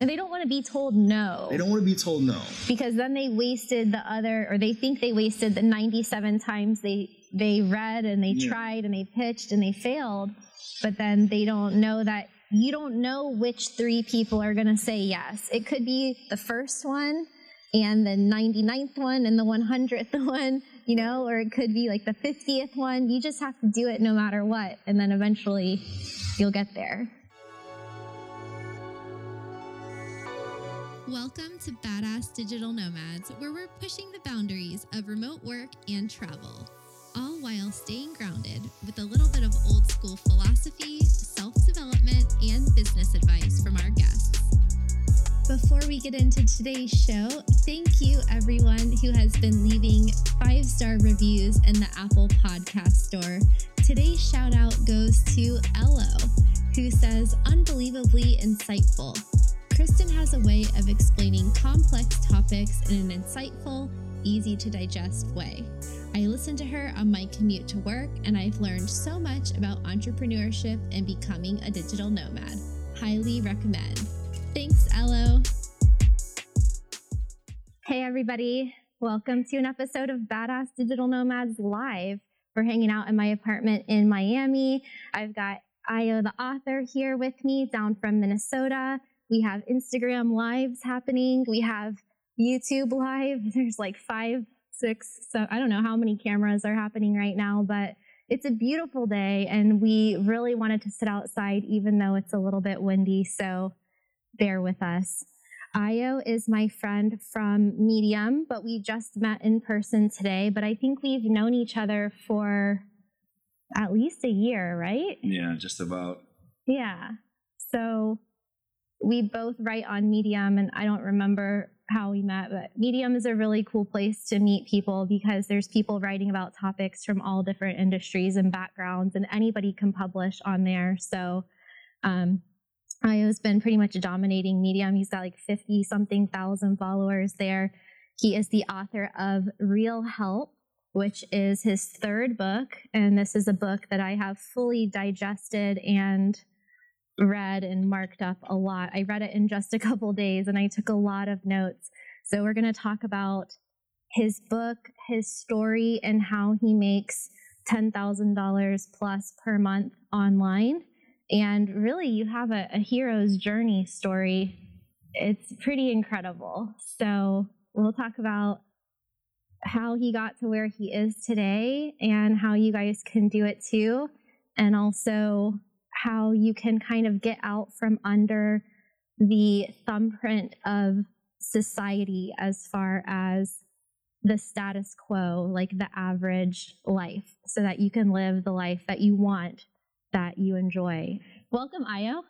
And they don't want to be told no. They don't want to be told no. Because then they wasted the other, or they think they wasted the 97 times they, they read and they yeah. tried and they pitched and they failed. But then they don't know that you don't know which three people are going to say yes. It could be the first one and the 99th one and the 100th one, you know, or it could be like the 50th one. You just have to do it no matter what. And then eventually you'll get there. Welcome to Badass Digital Nomads, where we're pushing the boundaries of remote work and travel, all while staying grounded with a little bit of old school philosophy, self development, and business advice from our guests. Before we get into today's show, thank you everyone who has been leaving five star reviews in the Apple Podcast Store. Today's shout out goes to Ello, who says, unbelievably insightful. Kristin has a way of explaining complex topics in an insightful, easy to digest way. I listen to her on my commute to work, and I've learned so much about entrepreneurship and becoming a digital nomad. Highly recommend. Thanks, Ello. Hey, everybody. Welcome to an episode of Badass Digital Nomads Live. We're hanging out in my apartment in Miami. I've got Ayo, the author, here with me down from Minnesota. We have Instagram lives happening. We have YouTube live. There's like five, six, so I don't know how many cameras are happening right now, but it's a beautiful day and we really wanted to sit outside even though it's a little bit windy. So bear with us. Ayo is my friend from Medium, but we just met in person today. But I think we've known each other for at least a year, right? Yeah, just about. Yeah. So we both write on Medium, and I don't remember how we met, but Medium is a really cool place to meet people because there's people writing about topics from all different industries and backgrounds, and anybody can publish on there. So, um, Ayo's been pretty much dominating Medium. He's got like 50 something thousand followers there. He is the author of Real Help, which is his third book. And this is a book that I have fully digested and read and marked up a lot. I read it in just a couple days and I took a lot of notes. So we're going to talk about his book, his story, and how he makes $10,000 plus per month online. And really, you have a, a hero's journey story. It's pretty incredible. So we'll talk about how he got to where he is today and how you guys can do it too. And also how you can kind of get out from under the thumbprint of society as far as the status quo, like the average life, so that you can live the life that you want, that you enjoy. Welcome, Ayo.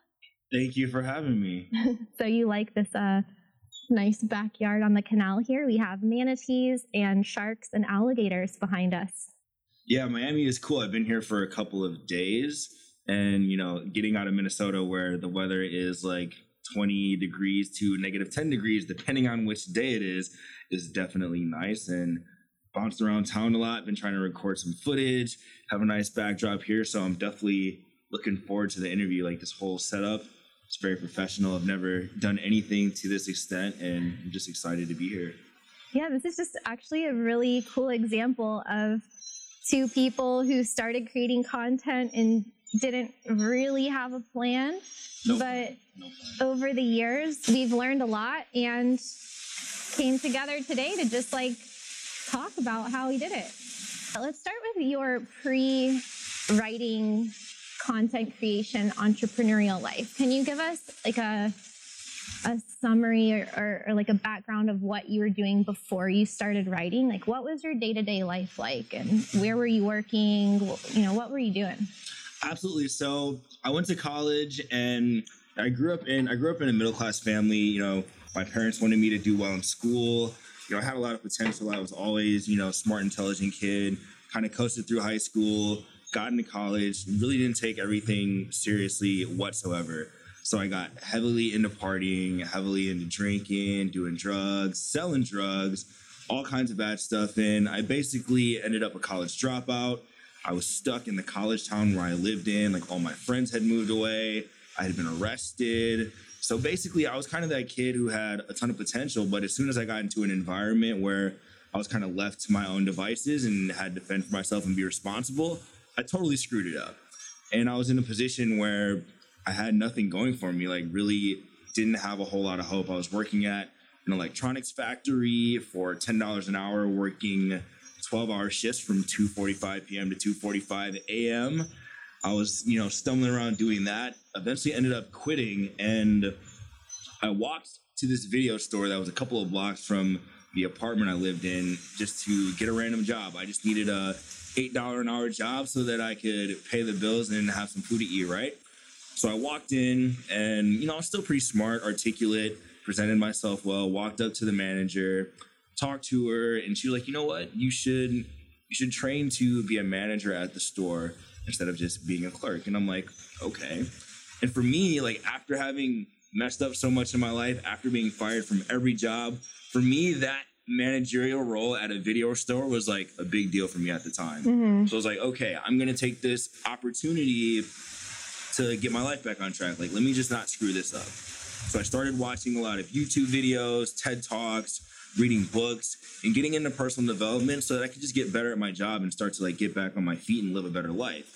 Thank you for having me. so you like this uh, nice backyard on the canal here? We have manatees and sharks and alligators behind us. Yeah, Miami is cool. I've been here for a couple of days and you know getting out of minnesota where the weather is like 20 degrees to negative 10 degrees depending on which day it is is definitely nice. And bounced around town a lot been trying to record some footage have a nice backdrop here. So i'm definitely looking forward to the interview. Like this whole setup it's very professional. I've never done anything to this extent and i'm just excited to be here. Yeah this is just actually a really cool example of two people who started creating content in didn't really have a plan, nope. but over the years, we've learned a lot and came together today to just like talk about how we did it. Let's start with your pre writing content creation entrepreneurial life. Can you give us like a a summary or, or, or, like a background of what you were doing before you started writing? Like, what was your day to day life like, and where were you working? You know, what were you doing? Absolutely. So I went to college and I grew up in I grew up in a middle class family. You know, my parents wanted me to do well in school. You know, I had a lot of potential. I was always, you know, smart, intelligent kid. Kind of coasted through high school, got into college. Really didn't take everything seriously whatsoever. So I got heavily into partying, heavily into drinking, doing drugs, selling drugs, all kinds of bad stuff. And I basically ended up a college dropout I was stuck in the college town where I lived in. Like all my friends had moved away. I had been arrested. so basically, I was kind of that kid who had a ton of potential, but as soon as I got into an environment where I was kind of left to my own devices and had to fend for myself and be responsible, I totally screwed it up. And I was in a position where I had nothing going for me, like, really didn't have a whole lot of hope. I was working at an electronics factory for $10 an hour, working 12 hour shifts from 2:45 p.m. to 2:45 a.m. I was, you know, stumbling around doing that. Eventually ended up quitting and I walked to this video store that was a couple of blocks from the apartment I lived in just to get a random job. I just needed a $8 an hour job so that I could pay the bills and have some food to eat, right? So I walked in and, you know, I was still pretty smart, articulate, presented myself well, walked up to the manager, talked to her, and she was like, you know what? You should you should train to be a manager at the store instead of just being a clerk. And I'm like, okay. And for me, like after having messed up so much in my life, after being fired from every job, for me, that managerial role at a video store was like a big deal for me at the time. Mm-hmm. So I was like, okay, I'm gonna take this opportunity to get my life back on track. Like, let me just not screw this up. So I started watching a lot of YouTube videos, TED Talks, reading books, and getting into personal development so that I could just get better at my job and start to like get back on my feet and live a better life.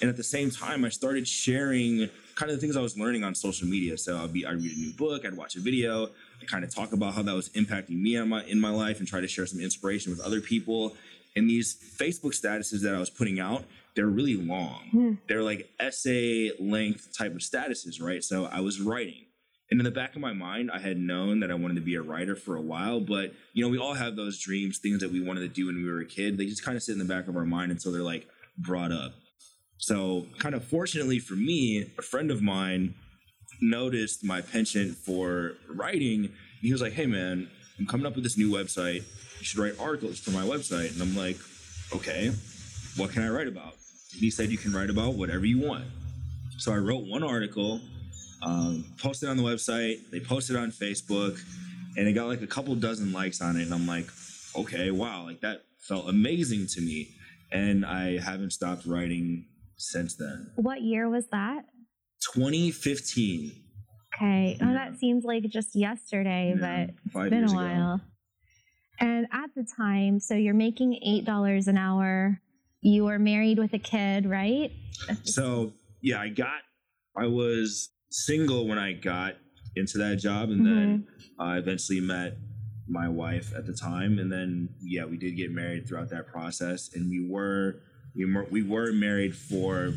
And at the same time, I started sharing kind of the things I was learning on social media. So I'd be I'd read a new book, I'd watch a video, I kind of talk about how that was impacting me in my in my life and try to share some inspiration with other people. And these Facebook statuses that I was putting out, they're really long. Hmm. They're like essay length type of statuses, right? So I was writing. And in the back of my mind, I had known that I wanted to be a writer for a while, but you know, we all have those dreams, things that we wanted to do when we were a kid. They just kind of sit in the back of our mind until they're like brought up. So, kind of fortunately for me, a friend of mine noticed my penchant for writing. And he was like, Hey, man, I'm coming up with this new website. You should write articles for my website. And I'm like, Okay, what can I write about? And he said, You can write about whatever you want. So, I wrote one article, um, posted on the website, they posted on Facebook, and it got like a couple dozen likes on it. And I'm like, Okay, wow, like that felt amazing to me. And I haven't stopped writing since then. What year was that? 2015. Okay. Oh, Yeah. that seems like just yesterday, Yeah, but it's been a years ago. while. And at the time, so you're making eight dollars an hour. You were married with a kid, right? So yeah, I got I was single when I got into that job, and then I eventually met my wife at the time, and then yeah, we did get married throughout that process, and we were we were we were married for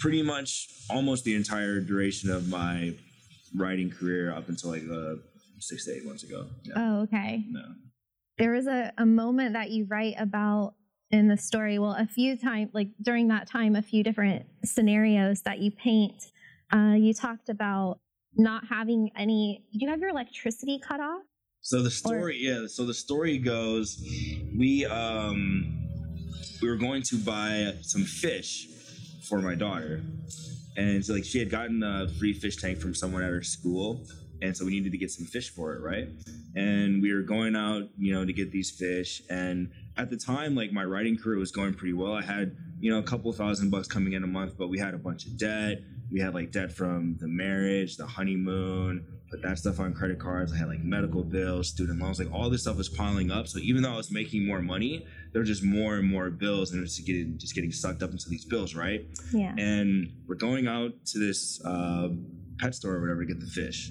pretty much almost the entire duration of my writing career up until like uh, six to eight months ago. Yeah, Oh, okay. no. There was a, a moment that you write about in the story. Well, a few times, like during that time, a few different scenarios that you paint. Uh, you talked about not having any. Did you have your electricity cut off? So the story, yeah. So the story goes, we um, we were going to buy some fish for my daughter, and so like she had gotten a free fish tank from someone at her school, and so we needed to get some fish for it, right? And we were going out, you know, to get these fish, and at the time, like my writing career was going pretty well. I had, you know, a couple thousand bucks coming in a month, but we had a bunch of debt. We had like debt from the marriage, the honeymoon, put that stuff on credit cards. I had like medical bills, student loans, like all this stuff was piling up. So even though I was making more money, there were just more and more bills, and it was just getting just getting sucked up into these bills, right? Yeah. And we're going out to this uh, pet store or whatever to get the fish.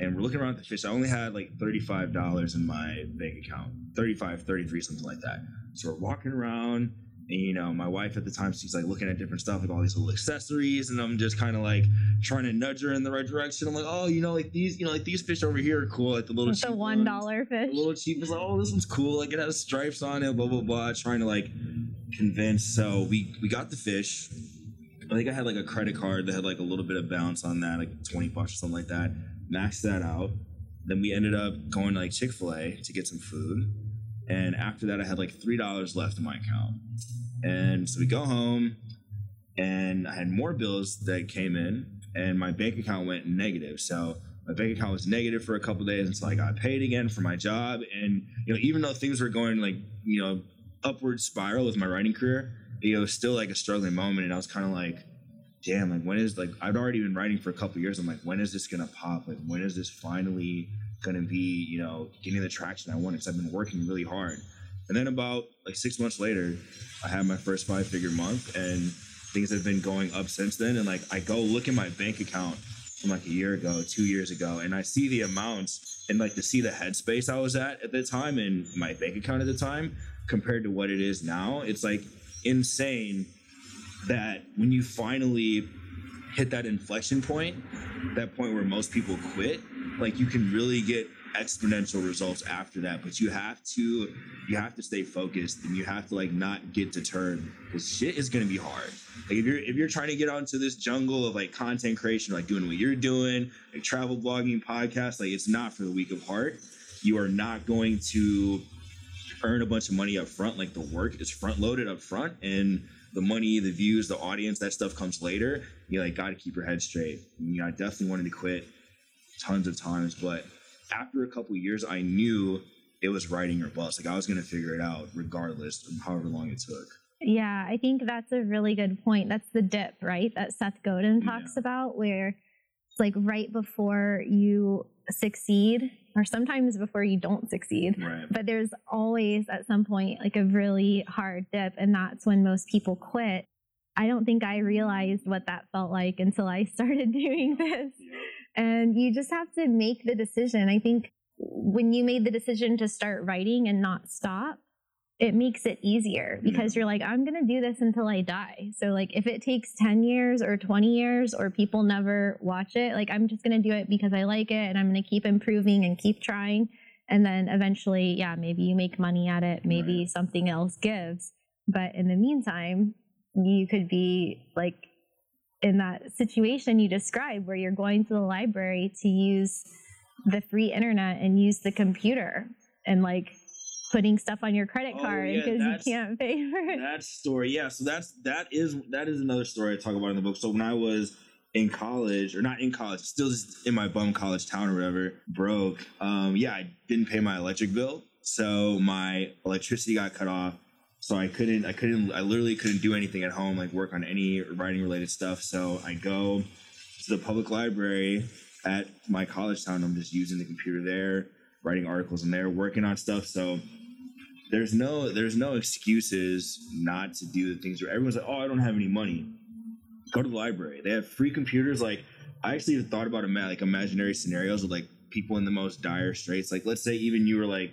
And we're looking around at the fish. I only had like $35 in my bank account 35, 33, something like that. So we're walking around, and you know, my wife at the time, she's like looking at different stuff, like all these little accessories, and I'm just kind of like trying to nudge her in the right direction. I'm like, oh, you know, like these, you know, like these fish over here are cool, like the little the cheap one dollar The fish. little cheap is like, oh, this one's cool. Like it has stripes on it, blah blah blah. Trying to like convince. So we we got the fish. I think I had like a credit card that had like a little bit of balance on that, like twenty bucks or something like that. Maxed that out. Then we ended up going to like Chick Fil A to get some food, and after that, I had like three dollars left in my account. And so we go home, and I had more bills that came in, and my bank account went negative. So my bank account was negative for a couple days until I got paid again for my job. And you know, even though things were going like you know upward spiral with my writing career, it was still like a struggling moment, and I was kind of like, damn, like when is like I'd already been writing for a couple years. I'm like, when is this gonna pop? Like when is this finally gonna be, you know, getting the traction I want? Because I've been working really hard. And then about like six months later, I had my first five figure month and things have been going up since then. And like I go look at my bank account from like a year ago, two years ago, and I see the amounts and like to see the headspace I was at at the time and my bank account at the time compared to what it is now. It's like insane that when you finally hit that inflection point, that point where most people quit, like you can really get exponential results after that. But you have to you have to stay focused and you have to like not get deterred because shit is to be hard. Like if you're if you're trying to get onto this jungle of like content creation like doing what you're doing like travel blogging podcast like it's not for the weak of heart. You are not going to earn a bunch of money up front like the work is front loaded up front and the money the views the audience that stuff comes later you like got to keep your head straight you know i definitely wanted to quit tons of times but after a couple years, I knew it was writing or bust. Like I was going to figure it out regardless of however long it took. Yeah, I think that's a really good point. That's the dip, right? That Seth Godin talks yeah. about, where it's like right before you succeed, or sometimes before you don't succeed. Right. But there's always at some point like a really hard dip, and that's when most people quit. I don't think I realized what that felt like until I started doing this. And you just have to make the decision. I think when you made the decision to start writing and not stop, it makes it easier mm-hmm. because you're like, I'm going to do this until I die. So, like, if it takes 10 years or 20 years or people never watch it, like, I'm just going to do it because I like it and I'm going to keep improving and keep trying. And then eventually, yeah, maybe you make money at it, maybe right. something else gives. But in the meantime, you could be like in that situation you described where you're going to the library to use the free internet and use the computer and like putting stuff on your credit oh, card because yeah, you can't pay for it. That story, yeah. So that's that is that is another story I talk about in the book. So when I was in college, or not in college, still just in my bum college town or whatever, broke. Um, yeah, I didn't pay my electric bill, so my electricity got cut off so I couldn't, I couldn't, I literally couldn't do anything at home, like work on any writing related stuff. So I go to the public library at my college town. I'm just using the computer there, writing articles in there, working on stuff. So there's no, there's no excuses not to do the things where everyone's like, oh, I don't have any money. Go to the library. They have free computers. Like I actually even thought about a like imaginary scenarios of like people in the most dire straits. Like let's say even you were like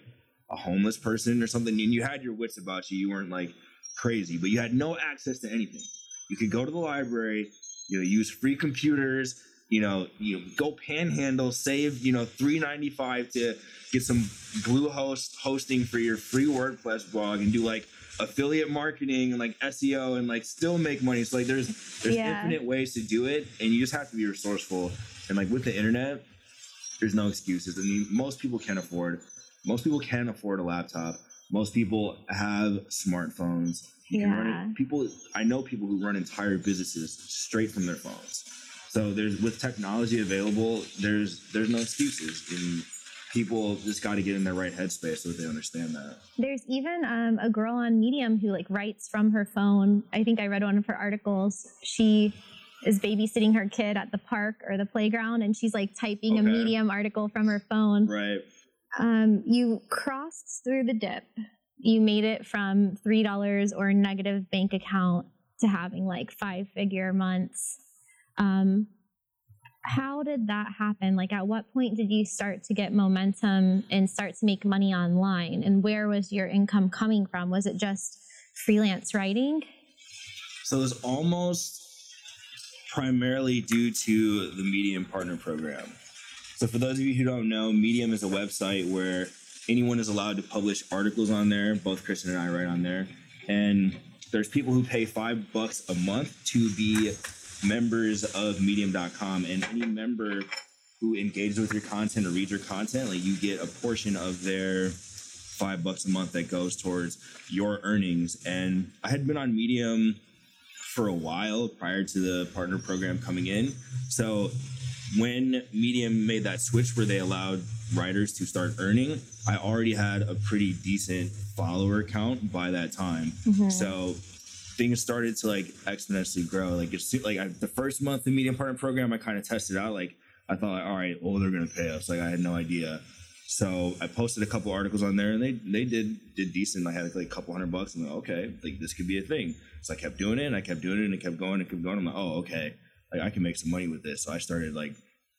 a homeless person or something and you had your wits about you you weren't like crazy but you had no access to anything you could go to the library you know use free computers you know you know, go panhandle save you know 395 to get some bluehost hosting for your free wordpress blog and do like affiliate marketing and like seo and like still make money so like there's there's yeah. infinite ways to do it and you just have to be resourceful and like with the internet there's no excuses i mean most people can't afford most people can't afford a laptop. Most people have smartphones. You yeah. can run it. People, I know people who run entire businesses straight from their phones. So there's with technology available, there's there's no excuses, and people just got to get in their right headspace so that they understand that. There's even um, a girl on Medium who like writes from her phone. I think I read one of her articles. She is babysitting her kid at the park or the playground, and she's like typing okay. a Medium article from her phone. Right um, you crossed through the dip. You made it from $3 or negative bank account to having like five figure months. Um, how did that happen? Like, at what point did you start to get momentum and start to make money online? And where was your income coming from? Was it just freelance writing? So it was almost primarily due to the Medium Partner Program. So for those of you who don't know, Medium is a website where anyone is allowed to publish articles on there. Both Kristin and I write on there. And there's people who pay five bucks a month to be members of medium.com. And any member who engages with your content or reads your content, like you get a portion of their five bucks a month that goes towards your earnings. And I had been on Medium for a while prior to the partner program coming in. So when Medium made that switch where they allowed writers to start earning, I already had a pretty decent follower count by that time. Mm-hmm. So things started to like exponentially grow. Like it's like I, the first month the Medium Partner Program, I kind of tested out. Like I thought, like, all right, well they're gonna pay us. Like I had no idea. So I posted a couple articles on there, and they they did did decent. I had like a couple hundred bucks, I'm like, okay, like this could be a thing. So I kept doing it, and I kept doing it, and it kept going, and kept going. I'm like, oh, okay, like I can make some money with this. So I started like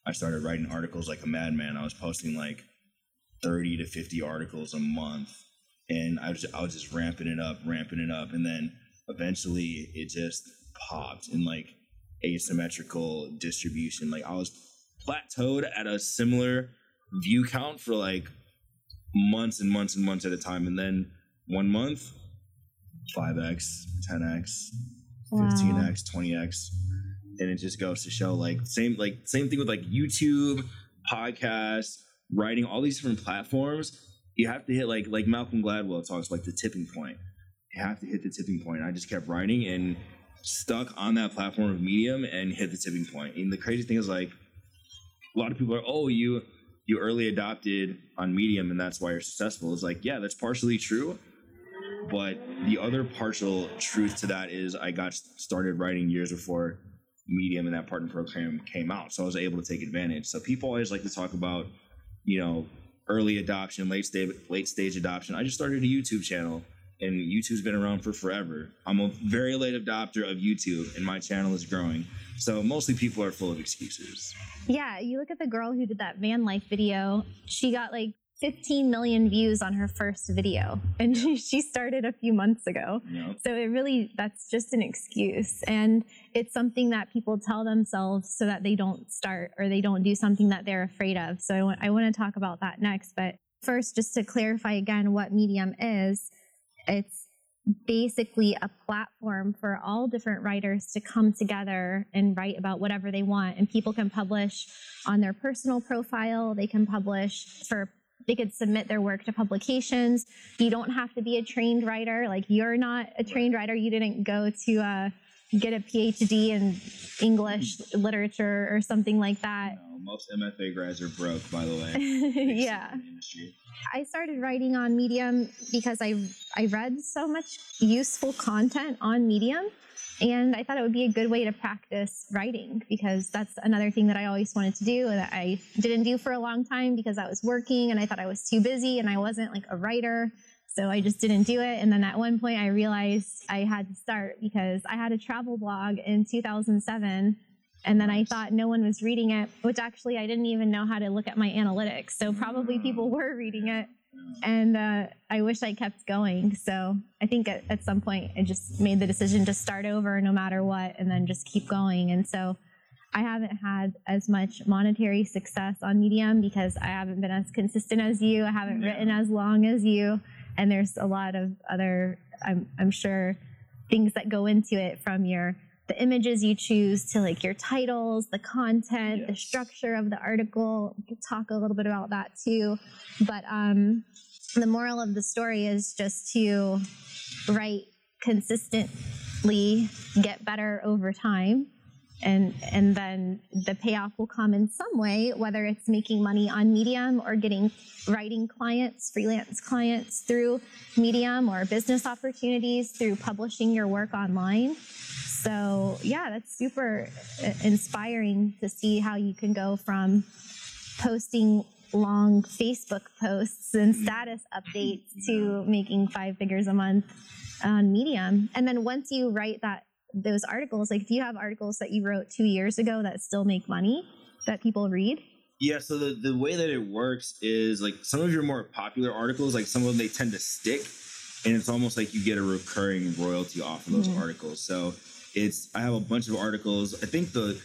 I started writing articles like a madman. I was posting like thirty to fifty articles a month, and I was I was just ramping it up, ramping it up, and then eventually it just popped in like asymmetrical distribution. Like I was plateaued at a similar view count for like months and months and months at a time. And then one month, 5x, 10x, 15x, 20x. And it just goes to show like same like same thing with like YouTube, podcasts, writing, all these different platforms. You have to hit like like Malcolm Gladwell talks like the tipping point. Have to hit the tipping point. I just kept writing and stuck on that platform of Medium and hit the tipping point. And the crazy thing is like a lot of people are, oh, you you early adopted on Medium and that's why you're successful. It's like, yeah, that's partially true. But the other partial truth to that is I got started writing years before Medium and that partner program came out. So I was able to take advantage. So people always like to talk about, you know, early adoption, late stage late stage adoption. I just started a YouTube channel and YouTube's been around for forever. I'm a very late adopter of YouTube and my channel is growing. So mostly people are full of excuses. Yeah, you look at the girl who did that van life video. She got like 15 million views on her first video and she started a few months ago. Yep. So it really that's just an excuse and it's something that people tell themselves so that they don't start or they don't do something that they're afraid of. So I want, I want to talk about that next, but first just to clarify again what Medium is, it's basically a platform for all different writers to come together and write about whatever they want. And people can publish on their personal profile. They can publish for they could submit their work to publications. You don't have to be a trained writer. Like you're not a trained writer. You didn't go to uh, get a phd in english literature or something like that No, most MFA grads are broke, by the way. yeah the. I started writing on Medium because I I read so much useful content on Medium and I thought it would be a good way to practice writing because that's another thing that I always wanted to do that I didn't do for a long time because I was working and I thought I was too busy and I wasn't like a writer. So I just didn't do it. And then at one point I realized I had to start because I had a travel blog in 2007 and then I thought no one was reading it, which actually I didn't even know how to look at my analytics. So probably people were reading it. And uh, I wish I kept going. So I think at, at some point I just made the decision to start over no matter what and then just keep going. And so I haven't had as much monetary success on Medium because I haven't been as consistent as you. I haven't Yeah. written as long as you. And there's a lot of other, I'm, I'm sure, things that go into it from your the images you choose to like your titles, the content, the structure of the article. We could talk a little bit about that too. But um, the moral of the story is just to write consistently, get better over time. And, and then the payoff will come in some way, whether it's making money on Medium or getting writing clients, freelance clients through Medium or business opportunities through publishing your work online. So, yeah, that's super uh, inspiring to see how you can go from posting long Facebook posts and status updates to making five figures a month on Medium. And then once you write that those articles, like do you have articles that you wrote two years ago that still make money that people read? Yeah, so the, the way that it works is like some of your more popular articles, like some of them they tend to stick, and it's almost like you get a recurring royalty off of those Mhm. articles. So it's I have a bunch of articles. I think the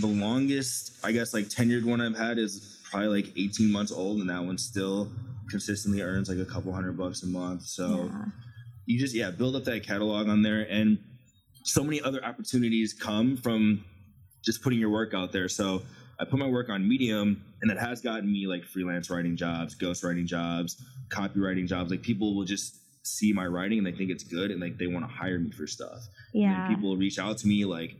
the longest, I guess, like tenured one I've had is probably like 18 months old, and that one still consistently earns like a couple hundred bucks a month. So Yeah. you just yeah build up that catalog on there and so many other opportunities come from just putting your work out there. So i put my work on medium and it has gotten me like freelance writing jobs ghost writing jobs copywriting jobs. Like people will just see my writing and they think it's good and like they want to hire me for stuff. Yeah. and people will reach out to me like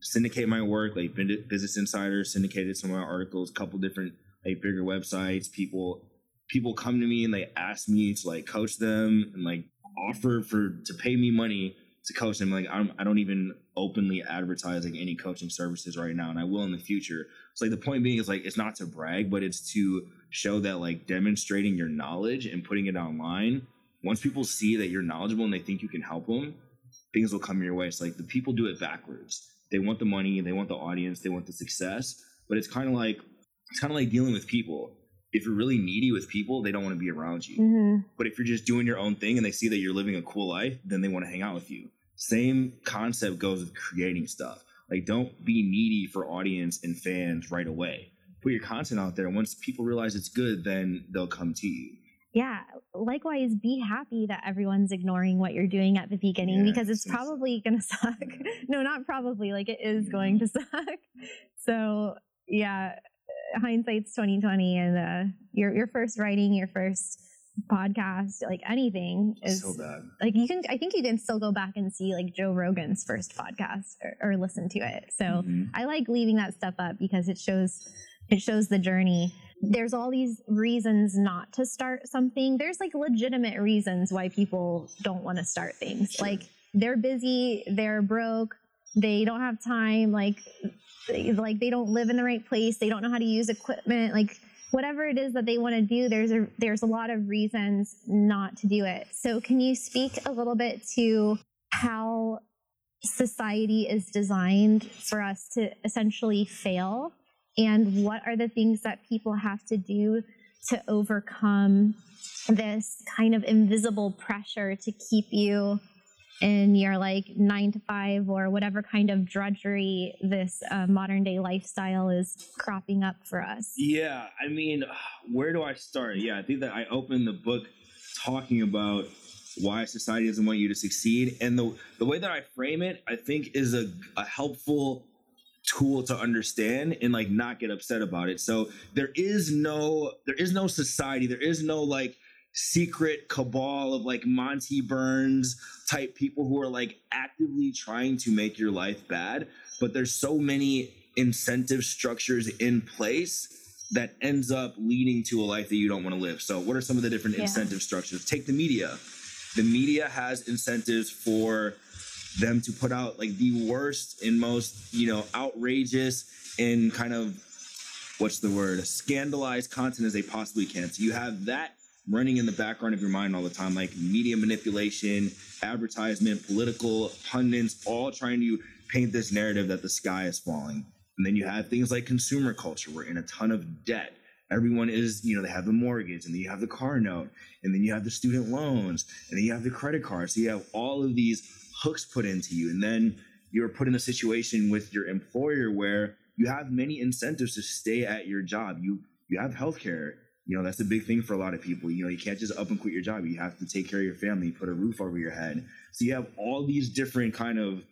syndicate my work like business insider syndicated some of my articles a couple different like bigger websites. People people come to me and they ask me to like coach them and like offer for to pay me money to coach. I'm like, I'm, I don't even openly advertise like any coaching services right now, and I will in the future. So like the point being is like it's not to brag, but it's to show that like demonstrating your knowledge and putting it online. Once people see that you're knowledgeable and they think you can help them, things will come your way. It's like the people do it backwards. They want the money, they want the audience, they want the success, but it's kind of like it's kind of like dealing with people. If you're really needy with people, they don't want to be around you. hmm But if you're just doing your own thing and they see that you're living a cool life, then they want to hang out with you. Same concept goes with creating stuff. Like, don't be needy for audience and fans right away. Put your content out there. Once people realize it's good, then they'll come to you. Yeah. Likewise, be happy that everyone's ignoring what you're doing at the beginning Yeah, because it's it's- probably going to suck. no, not probably. Like it is going to suck. So yeah, hindsight's 2020, and uh, your your first writing, your first podcast, like anything is so bad. like you can. I think you can still go back and see like Joe Rogan's first podcast or, or listen to it. So. Mhm. I like leaving that stuff up because it shows it shows the journey. There's all these reasons not to start something. There's like legitimate reasons why people don't want to start things. Sure. Like they're busy, they're broke, they don't have time, like like they don't live in the right place, they don't know how to use equipment, like whatever it is that they want to do, there's a there's a lot of reasons not to do it. So can you speak a little bit to how society is designed for us to essentially fail? And what are the things that people have to do to overcome this kind of invisible pressure to keep you in your like nine to five or whatever kind of drudgery this uh, modern day lifestyle is cropping up for us Yeah, I mean, where do I start? Yeah, I think that I opened the book talking about why society doesn't want you to succeed, and the the way that I frame it, I think, is a, a helpful tool to understand and like not get upset about it. So there is no there is no society, there is no like secret cabal of like Monty Burns type people who are like actively trying to make your life bad, but there's so many incentive structures in place that ends up leading to a life that you don't want to live. So what are some of the different Yeah. incentive structures? Take the media. The media has incentives for them to put out like the worst and most, you know, outrageous and kind of what's the word scandalized content as they possibly can so you have that running in the background of your mind all the time like media manipulation advertisement political pundits all trying to paint this narrative that the sky is falling. And then you have things like consumer culture. We're in a ton of debt. Everyone is you know they have the mortgage and then you have the car note and then you have the student loans and then you have the credit card so you have all of these hooks put into you. And then you're put in a situation with your employer where you have many incentives to stay at your job. You you have healthcare. You know, that's a big thing for a lot of people. You know, you can't just up and quit your job. You have to take care of your family, put a roof over your head. So you have all these different kind of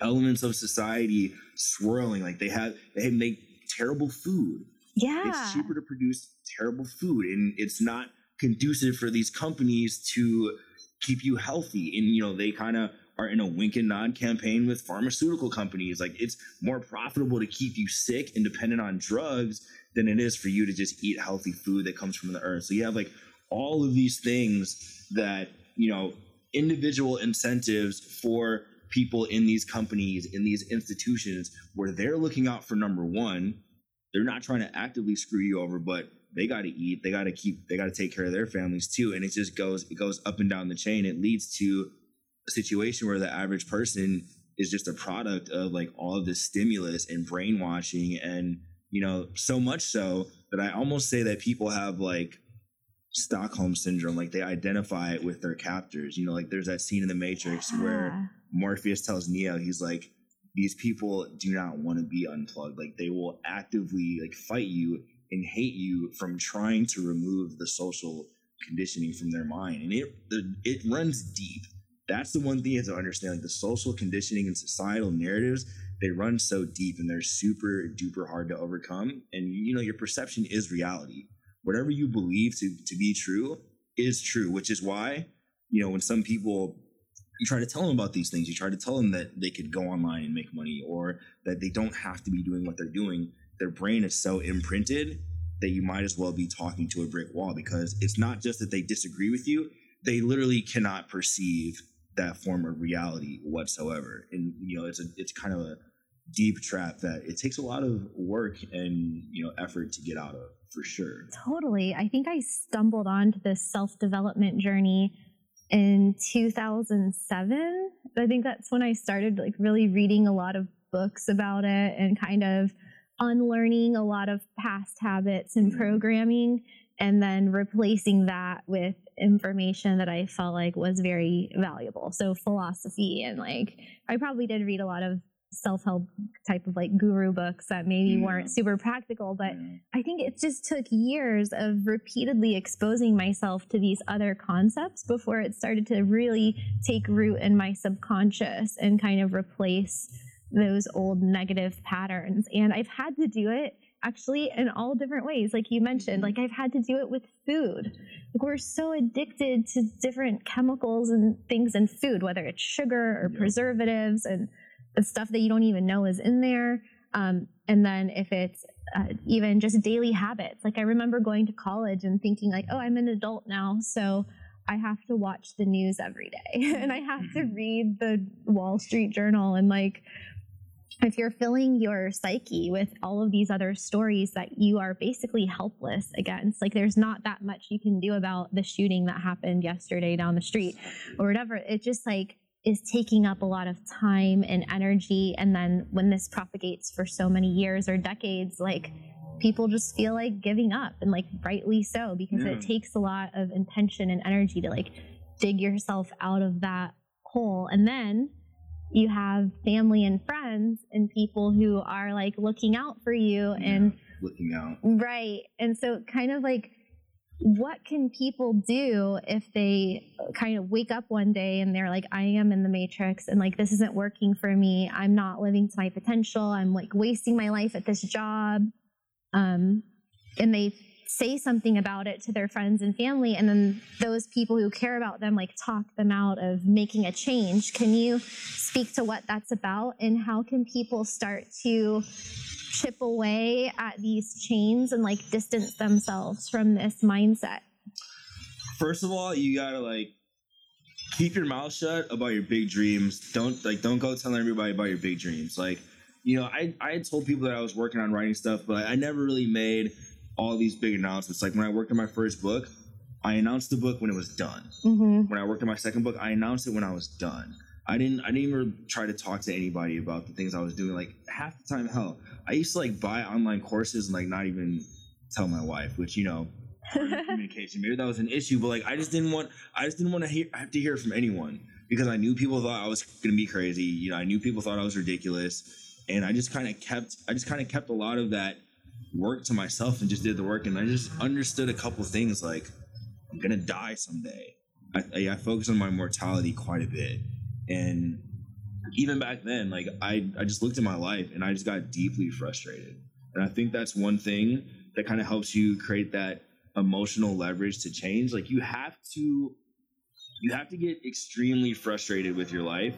elements of society swirling. Like they have they make terrible food. yeah It's cheaper to produce terrible food and it's not conducive for these companies to keep you healthy. And you know, they kind of are in a wink and nod campaign with pharmaceutical companies. Like it's more profitable to keep you sick and dependent on drugs than it is for you to just eat healthy food that comes from the earth. So you have like all of these things that, you know, individual incentives for people in these companies, in these institutions, where they're looking out for number one. They're not trying to actively screw you over, but they got to eat. They got to keep. They got to take care of their families too. And it just goes. It goes up and down the chain. It leads to a situation where the average person is just a product of like all of this stimulus and brainwashing and you know so much so that i almost say that people have like stockholm syndrome like they identify it with their captors you know like there's that scene in the matrix where Ah. morpheus tells neo he's like these people do not want to be unplugged. Like they will actively like fight you and hate you from trying to remove the social conditioning from their mind. And it it runs deep. That's the one thing you have to understand like the social conditioning and societal narratives they run so deep and they're super duper hard to overcome and you know your perception is reality whatever you believe to, to be true is true which is why you know when some people you try to tell them about these things you try to tell them that they could go online and make money or that they don't have to be doing what they're doing their brain is so imprinted that you might as well be talking to a brick wall because it's not just that they disagree with you they literally cannot perceive that form of reality whatsoever. And you know, it's a it's kind of a deep trap that it takes a lot of work and you know effort to get out of for sure. Totally. I think I stumbled onto this self development journey in 2007. I think that's when I started like really reading a lot of books about it and kind of unlearning a lot of past habits and mm-hmm. programming and then replacing that with information that I felt like was very valuable. So philosophy and like I probably did read a lot of self-help type of like guru books that maybe yeah. weren't mm. super practical but yeah. i think it just took years of repeatedly exposing myself to these other concepts before it started to really take root in my subconscious and kind of replace those old negative patterns. And i've had to do it actually in all different ways. Like you mentioned like mm-hmm. i've had to do it with food. Like we're so addicted to different chemicals and things in food whether it's sugar or preservatives and the stuff that you don't even know is in there. Um, and then if it's uh, even just daily habits, like I remember going to college and thinking like, oh, I'm an adult now, so I have to watch the news every day and I have to mm-hmm. read the Wall Street Journal and like if you're filling your psyche with all of these other stories that you are basically helpless against, like there's not that much you can do about the shooting that happened yesterday down the street or whatever. It just like is taking up a lot of time and energy. And then when this propagates for so many years or decades, like people just feel like giving up and like rightly so because yeah. it takes a lot of intention and energy to like dig yourself out of that hole. And then you have family and friends and people who are like looking out for you yeah, and looking out. Right. And so kind of like what can people do if they kind of wake up one day and they're like i am in the matrix and like this isn't working for me. I'm not living to my potential. I'm like wasting my life at this job. Um, and they say something about it to their friends and family and then those people who care about them like talk them out of making a change. Can you speak to what that's about and how can people start to chip away at these chains and like distance themselves from this mindset? First of all, you gotta like keep your mouth shut about your big dreams. Don't like don't go telling everybody about your big dreams. Like, you know, I I had told people that I was working on writing stuff, but I never really made all these big announcements. Like when I worked on my first book, I announced the book when it was done. Mm-hmm. When I worked on my second book, I announced it when I was done. I didn't I didn't even try to talk to anybody about the things I was doing. Like half the time, hell, I used to like buy online courses and like not even tell my wife, which you know, communication. Maybe that was an issue, but like I just didn't want I just didn't want to hear have to hear from anyone because I knew people thought I was gonna be crazy. You know, I knew people thought I was ridiculous, and I just kind of kept I just kind of kept a lot of that work to myself and just did the work, and I just understood a couple things like I'm gonna die someday. I, I, I focus on my mortality quite a bit and even back then, like I, I just looked at my life and I just got deeply frustrated. And I think that's one thing that kind of helps you create that emotional leverage to change. Like you have to you have to get extremely frustrated with your life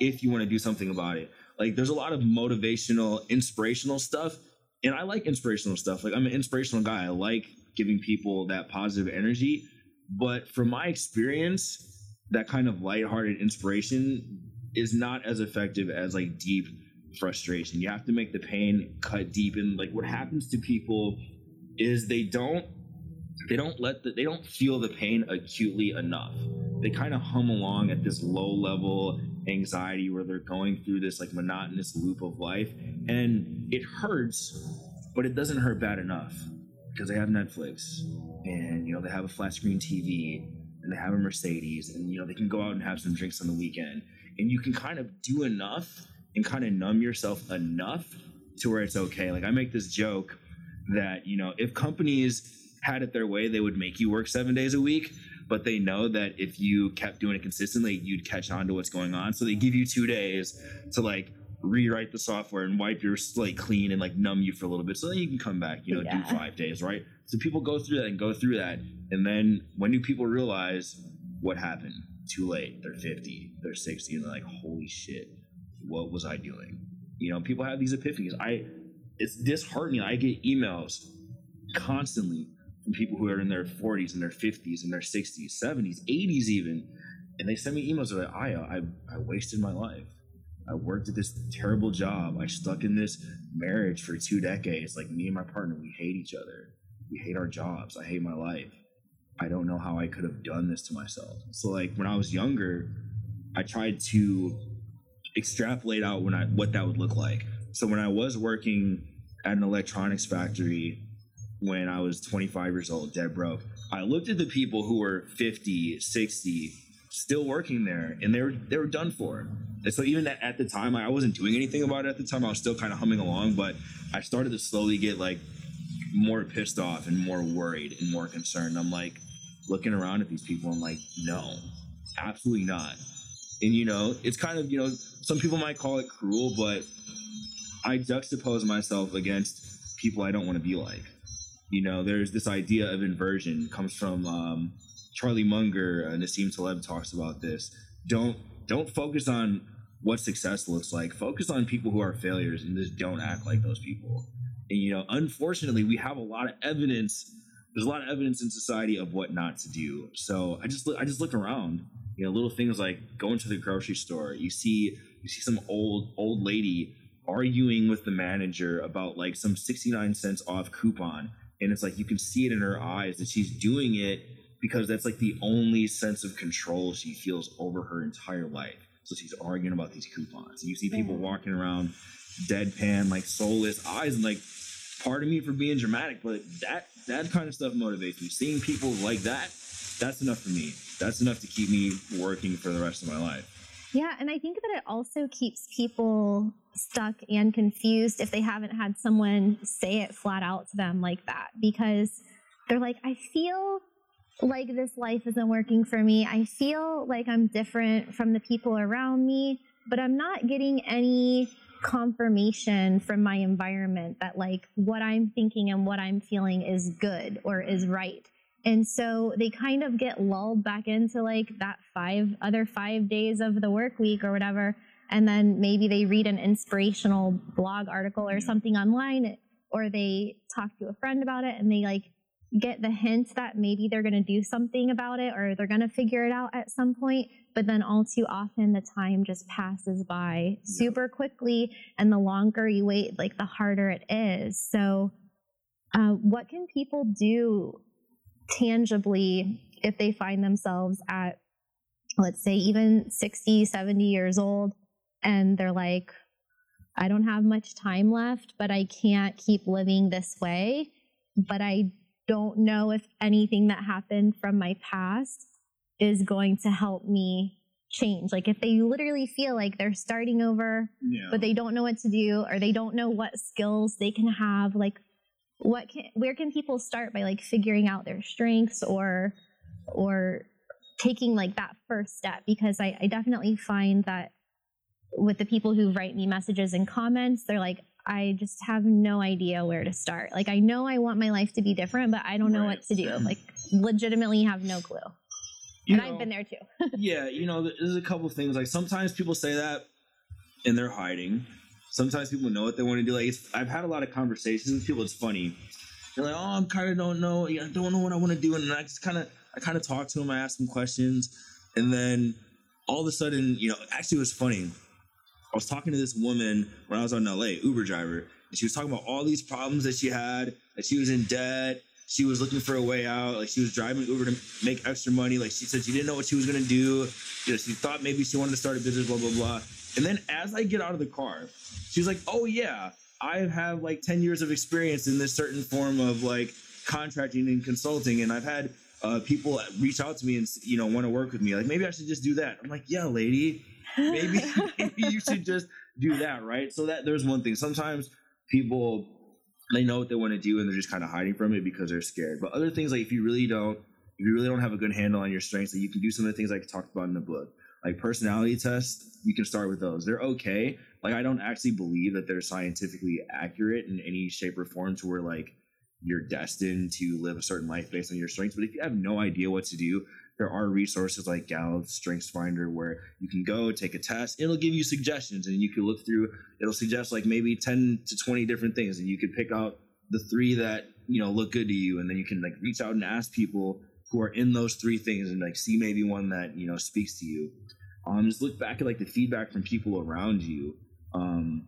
if you want to do something about it. Like there's a lot of motivational, inspirational stuff. And I like inspirational stuff. Like I'm an inspirational guy. I like giving people that positive energy. But from my experience, that kind of lighthearted inspiration is not as effective as like deep frustration. You have to make the pain cut deep. And like what happens to people is they don't they don't let the, they don't feel the pain acutely enough. They kind of hum along at this low level anxiety where they're going through this like monotonous loop of life and it hurts, but it doesn't hurt bad enough because they have Netflix and you know they have a flat screen TV and they have a Mercedes and you know they can go out and have some drinks on the weekend and you can kind of do enough and kind of numb yourself enough to where it's okay. Like I make this joke that, you know, if companies had it their way, they would make you work 7 days a week, but they know that if you kept doing it consistently, you'd catch on to what's going on. So they give you 2 days to like rewrite the software and wipe your slate clean and like numb you for a little bit so then you can come back, you know, yeah. do 5 days, right? So people go through that and go through that and then when do people realize what happened? Too late. They're 50, they're 60, and they're like, holy shit, what was I doing? You know, people have these epiphanies. I it's disheartening. I get emails constantly from people who are in their 40s and their 50s and their 60s, 70s, 80s even. and they send me emails like, Ayo, I, I wasted my life. I worked at this terrible job. I stuck in this marriage for two decades. Like me and my partner, we hate each other. We hate our jobs. I hate my life. I don't know how I could have done this to myself. So like when I was younger, I tried to extrapolate out when I what that would look like. So when I was working at an electronics factory when I was 25 years old, dead broke, I looked at the people who were 50, 60, still working there, and they were they were done for. And so even at, the time, I wasn't doing anything about it at the time. I was still kind of humming along, but I started to slowly get like more pissed off and more worried and more concerned. I'm like looking around at these people. I'm like, no, absolutely not. And you know, it's kind of you know, some people might call it cruel, but I juxtapose myself against people I don't want to be like. You know, there's this idea of inversion comes from um, Charlie Munger, uh, Nassim Taleb talks about this. Don't don't focus on what success looks like. Focus on people who are failures and just don't act like those people. And you know, unfortunately, we have a lot of evidence. There's a lot of evidence in society of what not to do. So I just I just look around. You know, little things like going to the grocery store. You see you see some old old lady arguing with the manager about like some 69 cents off coupon and it's like you can see it in her eyes that she's doing it because that's like the only sense of control she feels over her entire life. So she's arguing about these coupons. And you see people mm. walking around deadpan like soulless eyes and like pardon me for being dramatic but that that kind of stuff motivates me. Seeing people like that that's enough for me. That's enough to keep me working for the rest of my life. Yeah, and I think that it also keeps people stuck and confused if they haven't had someone say it flat out to them like that because they're like, I feel like this life isn't working for me. I feel like I'm different from the people around me, but I'm not getting any confirmation from my environment that like what I'm thinking and what I'm feeling is good or is right. And so they kind of get lulled back into like that five other five days of the work week or whatever. And then maybe they read an inspirational blog article or something online, or they talk to a friend about it and they like get the hint that maybe they're going to do something about it or they're going to figure it out at some point. But then all too often the time just passes by super quickly. And the longer you wait, like the harder it is. So, uh, what can people do tangibly if they find themselves at let's say even 60 70 years old and they're like i don't have much time left but i can't keep living this way but i don't know if anything that happened from my past is going to help me change. Like if they literally feel like they're starting over yeah. but they don't know what to do or they don't know what skills they can have like what can where can people start by like figuring out their strengths or or taking like that first step? Because I, I definitely find that with the people who write me messages and comments they're like i just have no idea where to start like i know i want my life to be different but i don't know Right. what to do mm. like legitimately have no clue You and know- i've been there too yeah, you know, there's a couple things. Like sometimes people say that and they're hiding. Sometimes people know what they want to do. Like it's, I've had a lot of conversations with people. It's funny. They're like, "Oh, I'm kind of don't know. I don't know what I want to do." And I just kind of, I kind of talk to them. I ask them questions, and then all of a sudden, you know, actually, it was funny. I was talking to this woman when I was in LA, Uber driver, and she was talking about all these problems that she had. That she was in debt. She was looking for a way out. Like she was driving Uber to make extra money. Like she said, she didn't know what she was gonna do. You know, she thought maybe she wanted to start a business. Blah blah blah. And then as I get out of the car, she's like, "Oh yeah, I have like ten years of experience in this certain form of like contracting and consulting, and I've had uh, people reach out to me and you know want to work with me. Like maybe I should just do that." I'm like, "Yeah, lady, maybe, maybe you should just do that, right?" So that there's one thing. Sometimes people they know what they want to do and they're just kind of hiding from it because they're scared. But other things like if you really don't, if you really don't have a good handle on your strengths, that you can do some of the things I talked about in the book, like personality tests. You can start with those. They're okay. Like I don't actually believe that they're scientifically accurate in any shape or form to where like you're destined to live a certain life based on your strengths. But if you have no idea what to do, there are resources like Gallup Strengths Finder where you can go take a test. It'll give you suggestions, and you can look through. It'll suggest like maybe ten to twenty different things, and you could pick out the three that you know look good to you, and then you can like reach out and ask people who are in those three things and like see maybe one that you know speaks to you. Um, just look back at like the feedback from people around you. Um,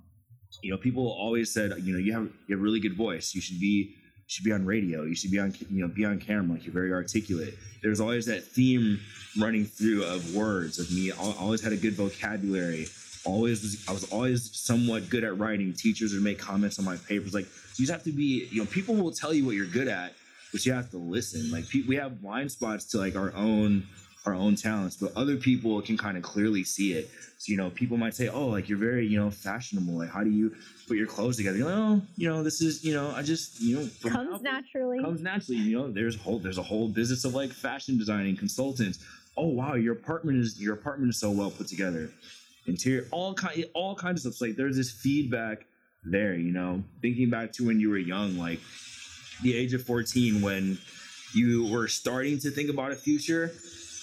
you know, people always said, you know, you have you have a really good voice. You should be should be on radio. You should be on you know be on camera. Like you're very articulate. There's always that theme running through of words of me. I always had a good vocabulary. Always was I was always somewhat good at writing. Teachers would make comments on my papers. Like you just have to be. You know, people will tell you what you're good at, but you have to listen. Like pe- we have blind spots to like our own our own talents, but other people can kind of clearly see it. So, you know, people might say, "Oh, like you're very, you know, fashionable. Like, how do you put your clothes together?" You're like, "Oh, you know, this is, you know, I just, you know, Comes Apple- naturally. comes naturally. You know, there's a whole there's a whole business of like fashion designing consultants. Oh wow, your apartment is your apartment is so well put together. Interior, all kind all kinds of stuff. Like there's this feedback there. You know, thinking back to when you were young, like the age of 14, when you were starting to think about a future,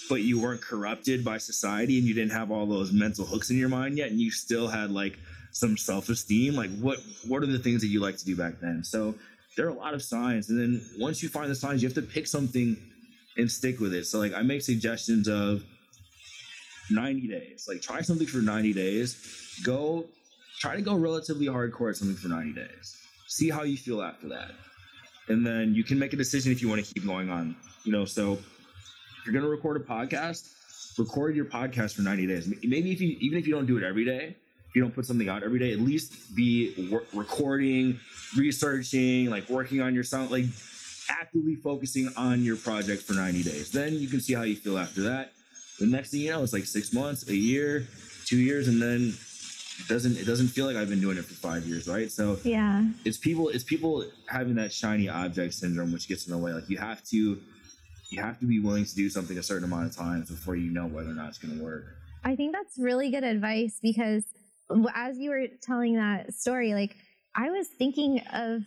but you weren't corrupted by society and you didn't have all those mental hooks in your mind yet, and you still had like some self-esteem. Like what what are the things that you like to do back then? So there are a lot of signs, and then once you find the signs, you have to pick something and stick with it. So like I make suggestions of 90 days. Like try something for 90 days. Go try to go relatively hardcore at something for 90 days. See how you feel after that. And then you can make a decision if you want to keep going on. You know, so you're gonna record a podcast, record your podcast for 90 days. Maybe if you even if you don't do it every day, if you don't put something out every day, at least be wor- recording, researching, like working on your sound, like actively focusing on your project for 90 days. Then you can see how you feel after that. The next thing you know, it's like six months, a year, two years, and then it doesn't it doesn't feel like I've been doing it for five years, right? So yeah. it's people it's people having that shiny object syndrome which gets in the way. Like you have to you have to be willing to do something a certain amount of times before you know whether or not it's going to work. I think that's really good advice because as you were telling that story, like I was thinking of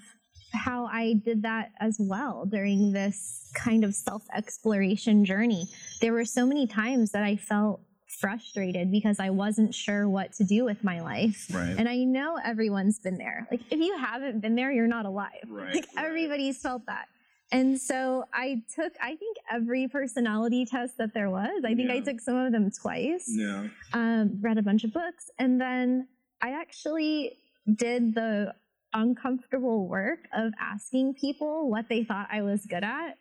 how I did that as well during this kind of self exploration journey. There were so many times that I felt frustrated because I wasn't sure what to do with my life. Right. And I know everyone's been there. Like, if you haven't been there, you're not alive. Right, Like, right. everybody's felt that. And so I took, I think, every personality test that there was. I think I took some of them twice yeah. um, read a bunch of books, and then I actually did the uncomfortable work of asking people what they thought I was good at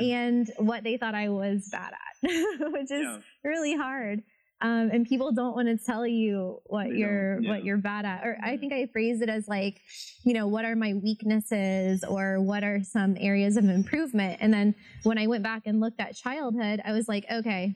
and what they thought I was bad at, which is Yeah. really hard. Um, and people don't want to tell you what They you're yeah. what you're bad at. Or I think I phrased it as like, you know, what are my weaknesses or what are some areas of improvement? And then when I went back and looked at childhood, I was like, okay,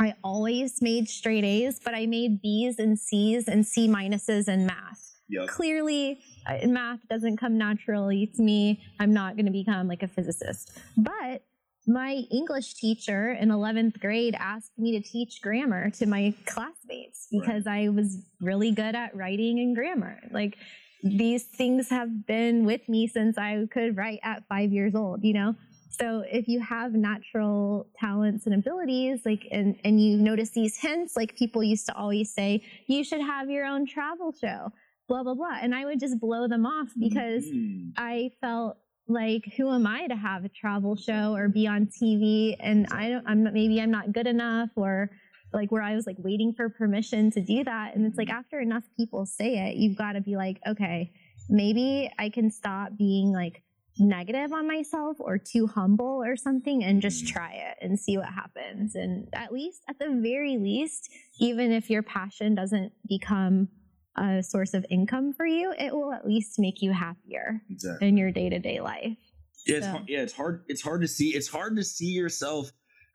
I always made straight A's, but I made B's and C's and C minuses in math Yep. clearly uh, math doesn't come naturally to me. I'm not going to become like a physicist. But my English teacher in 11th grade asked me to teach grammar to my classmates because I was really good at writing and grammar. Like these things have been with me since I could write at five years old, you know? So if you have natural talents and abilities, like and and you notice these hints, like people used to always say, you should have your own travel show, blah blah blah, and I would just blow them off because Mhm. I felt like, who am I to have a travel show or be on TV? And I don't, I'm not, maybe I'm not good enough or like where I was like waiting for permission to do that. And it's like after enough people say it, you've got to be like, okay, maybe I can stop being like negative on myself or too humble or something and just Mhm. try it and see what happens. And at least, at the very least, even if your passion doesn't become a source of income for you, it will at least make you happier Exactly. in your day-to-day life. Yeah, it's So- hard, yeah, it's hard. It's hard to see. It's hard to see yourself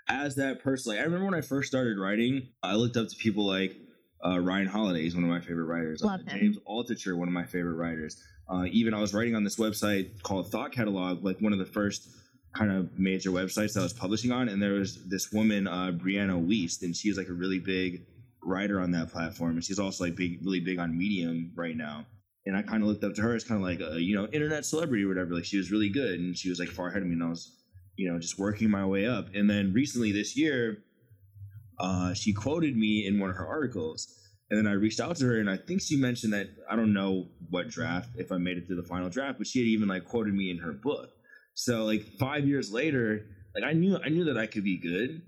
as that person. Like I remember when I first started writing, I looked up to people like uh, Ryan Holiday. He's one of my favorite writers. Love uh, him. James Altucher, one of my favorite writers. Uh, even I was writing on this website called Thought Catalog, like one of the first kind of major websites that I was publishing on. And there was this woman, uh, Brianna Wiest, and she was like a really big writer on that platform. And she's also like big, really big on Medium right now and I kind of looked up to her as kind of like a you know internet celebrity or whatever. Like she was really good, and she was like far ahead of me, and I was you know just working my way up. And then recently this year, uh, she quoted me in one of her articles, and then I reached out to her, and I think she mentioned that I don't know what draft if I made it to the final draft, but she had even like quoted me in her book. So like five years later. like I knew I knew that I could be good,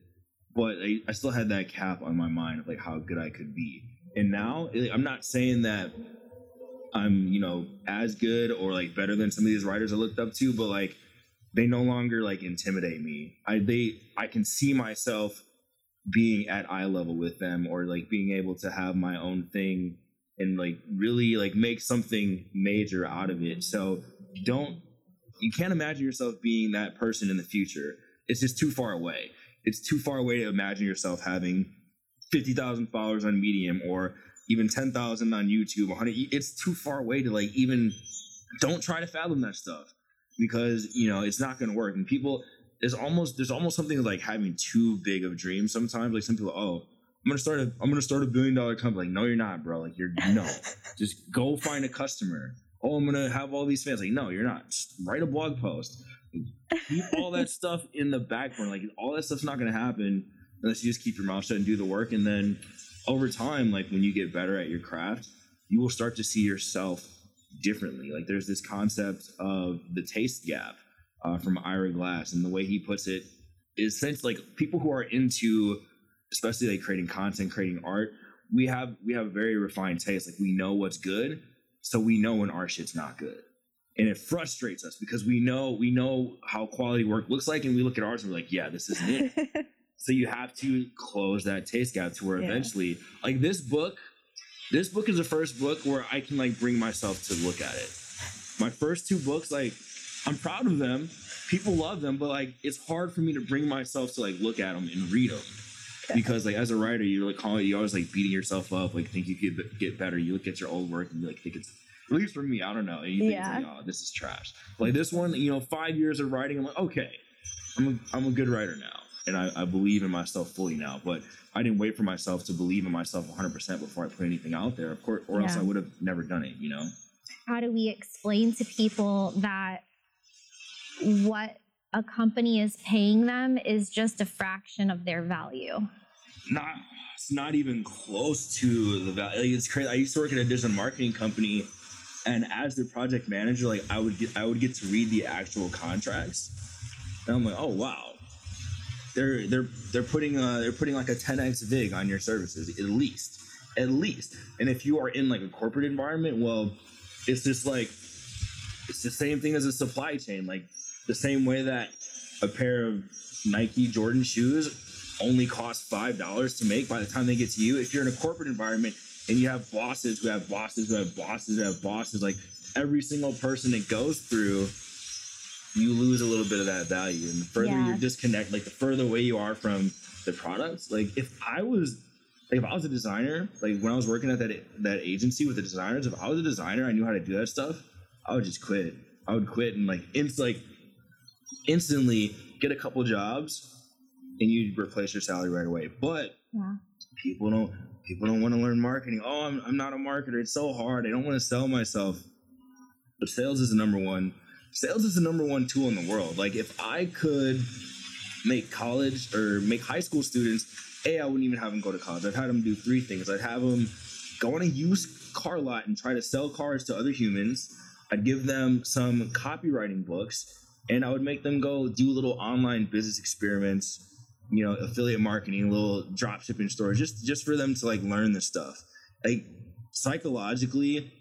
but I, I still had that cap on my mind of like how good I could be. And now I'm not saying that I'm you know as good or like better than some of these writers I looked up to, but like they no longer like intimidate me. I they I can see myself being at eye level with them or like being able to have my own thing and like really like make something major out of it. So don't you can't imagine yourself being that person in the future. It's just too far away. It's too far away to imagine yourself having 50,000 followers on Medium or even 10,000 on YouTube, 100 it's too far away to like even don't try to fathom that stuff because, you know, it's not going to work. And people there's almost there's almost something like having too big of dreams sometimes. Like some people, oh, I'm gonna start a I'm gonna start a billion dollar company. Like, no, you're not, bro. Like you're no. Just go find a customer. Oh, I'm gonna have all these fans. Like, no, you're not. Just write a blog post. Keep all that stuff in the background. Like all that stuff's not gonna happen unless you just keep your mouth shut and do the work. And then over time, like when you get better at your craft, you will start to see yourself differently. Like there's this concept of the taste gap uh, from Ira Glass, and the way he puts it is since like people who are into, especially like creating content, creating art, we have we have a very refined taste. Like we know what's good, so we know when our shit's not good, and it frustrates us because we know we know how quality work looks like, and we look at ours and we're like, yeah, this isn't it. so you have to close that taste gap to where Yeah. eventually, like this book, this book is the first book where I can like bring myself to look at it. My first two books, like I'm proud of them. People love them, but like it's hard for me to bring myself to like look at them and read them because like as a writer, you're like calling, you always like beating yourself up, like think you could get better. You look at your old work and you like think it's at least for me, I don't know. And you think Yeah. like, oh, this is trash. Like this one, you know, five years of writing, I'm like, okay, I'm a, I'm a good writer now, and I, I believe in myself fully now. But I didn't wait for myself to believe in myself 100 percent before I put anything out there, of course, or else I would have never done it. You know. how do we explain to people that what a company is paying them is just a fraction of their value? not it's not even close to the value. It's crazy. I used to work at a digital marketing company, and as the project manager, like I would get I would get to read the actual contracts, and I'm like, oh wow, they're they're they're putting uh they're putting like a 10x vig on your services at least at least. And if you are in like a corporate environment, well, it's just like it's the same thing as a supply chain. Like the same way that a pair of Nike Jordan shoes only cost five dollars to make by the time they get to you. If you're in a corporate environment and you have bosses who have bosses who have bosses who have bosses, like every single person it goes through, you lose a little bit of that value. And the further Yeah. you disconnect, like the further away you are from the products. Like if I was like if I was a designer, like when I was working at that that agency with the designers, if I was a designer, I knew how to do that stuff, I would just quit. I would quit and like it's like instantly get a couple jobs and you replace your salary right away. But Yeah. people don't people don't want to learn marketing. Oh, I'm, I'm not a marketer. It's so hard. I don't want to sell myself. But sales is the number one. Sales is the number one tool in the world. Like if I could make college or make high school students, a I wouldn't even have them go to college. I'd have them do three things. I'd have them go on a used car lot and try to sell cars to other humans. I'd give them some copywriting books, and I would make them go do little online business experiments you know affiliate marketing little drop shipping stores just just for them to like learn this stuff. Like psychologically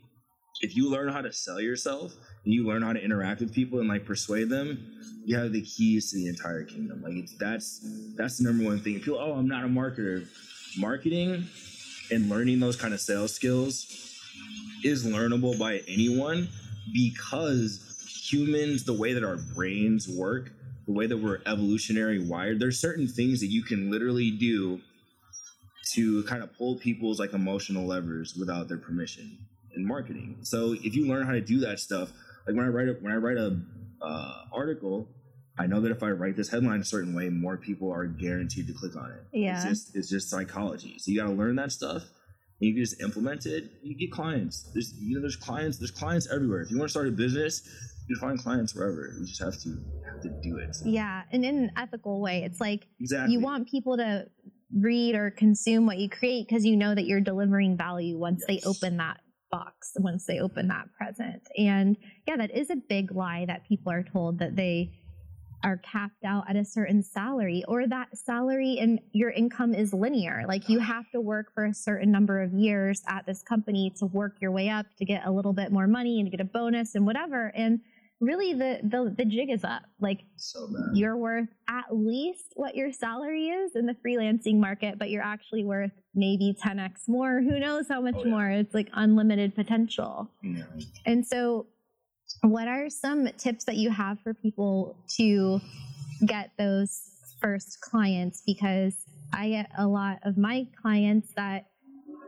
if you learn how to sell yourself and you learn how to interact with people and like persuade them you have the keys to the entire kingdom. Like it's that's that's the number one thing. If people oh i'm not a marketer. Marketing and learning those kind of sales skills is learnable by anyone because humans the way that our brains work the way that we're evolutionary wired there's certain things that you can literally do to kind of pull people's like emotional levers without their permission in marketing. So if you learn how to do that stuff like when i write a when i write a uh, article i know that if i write this headline a certain way more people are guaranteed to click on it. Yeah. it's just it's just psychology. So you got to learn that stuff and you can just implement it you get clients. There's you know there's clients there's clients everywhere. If you want to start a business you find clients wherever you just have to have to do it Yeah. And in an ethical way, it's like exactly you want people to read or consume what you create because you know that you're delivering value once Yes. they open that box, once they open that present. And yeah, that is a big lie that people are told that they are capped out at a certain salary or that salary and your income is linear like you have to work for a certain number of years at this company to work your way up to get a little bit more money and to get a bonus and whatever and really the the, the jig is up like So you're worth at least what your salary is in the freelancing market but you're actually worth maybe 10x more who knows how much Oh, yeah. more it's like unlimited potential Yeah. and so, what are some tips that you have for people to get those first clients? Because I get a lot of my clients that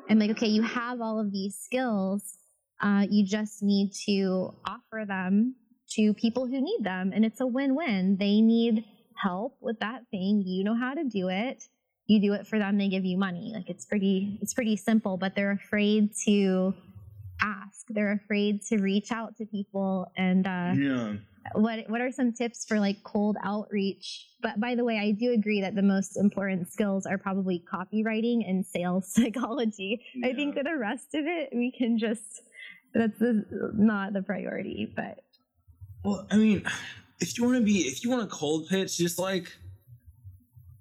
I'm like, okay, you have all of these skills. Uh, you just need to offer them to people who need them. And it's a win win. They need help with that thing. You know how to do it. You do it for them, they give you money. Like it's pretty, it's pretty simple, but they're afraid to ask. They're afraid to reach out to people. And uh, Yeah. what what are some tips for like cold outreach? But by the way, I do agree that the most important skills are probably copywriting and sales psychology. I think Yeah. for the rest of it, we can just that's the, not the priority. But Well, I mean, if you want to be, if you want a cold pitch, just like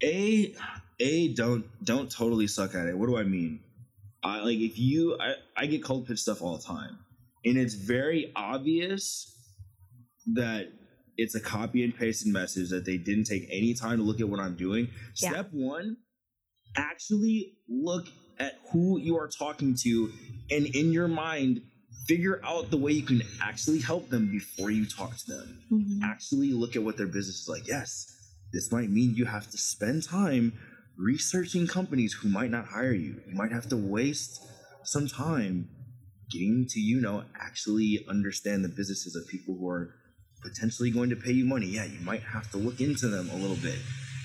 a a don't don't totally suck at it. What do I mean? I like if you I I get cold pitch stuff all the time, and it's very obvious that it's a copy and pasted message that they didn't take any time to look at what I'm doing. Yeah. Step one, actually look at who you are talking to, and in your mind figure out the way you can actually help them before you talk to them. Mm-hmm. Actually look at what their business is like. Yes, this might mean you have to spend time researching companies who might not hire you. You might have to waste some time getting to, you know, actually understand the businesses of people who are potentially going to pay you money. Yeah, you might have to look into them a little bit.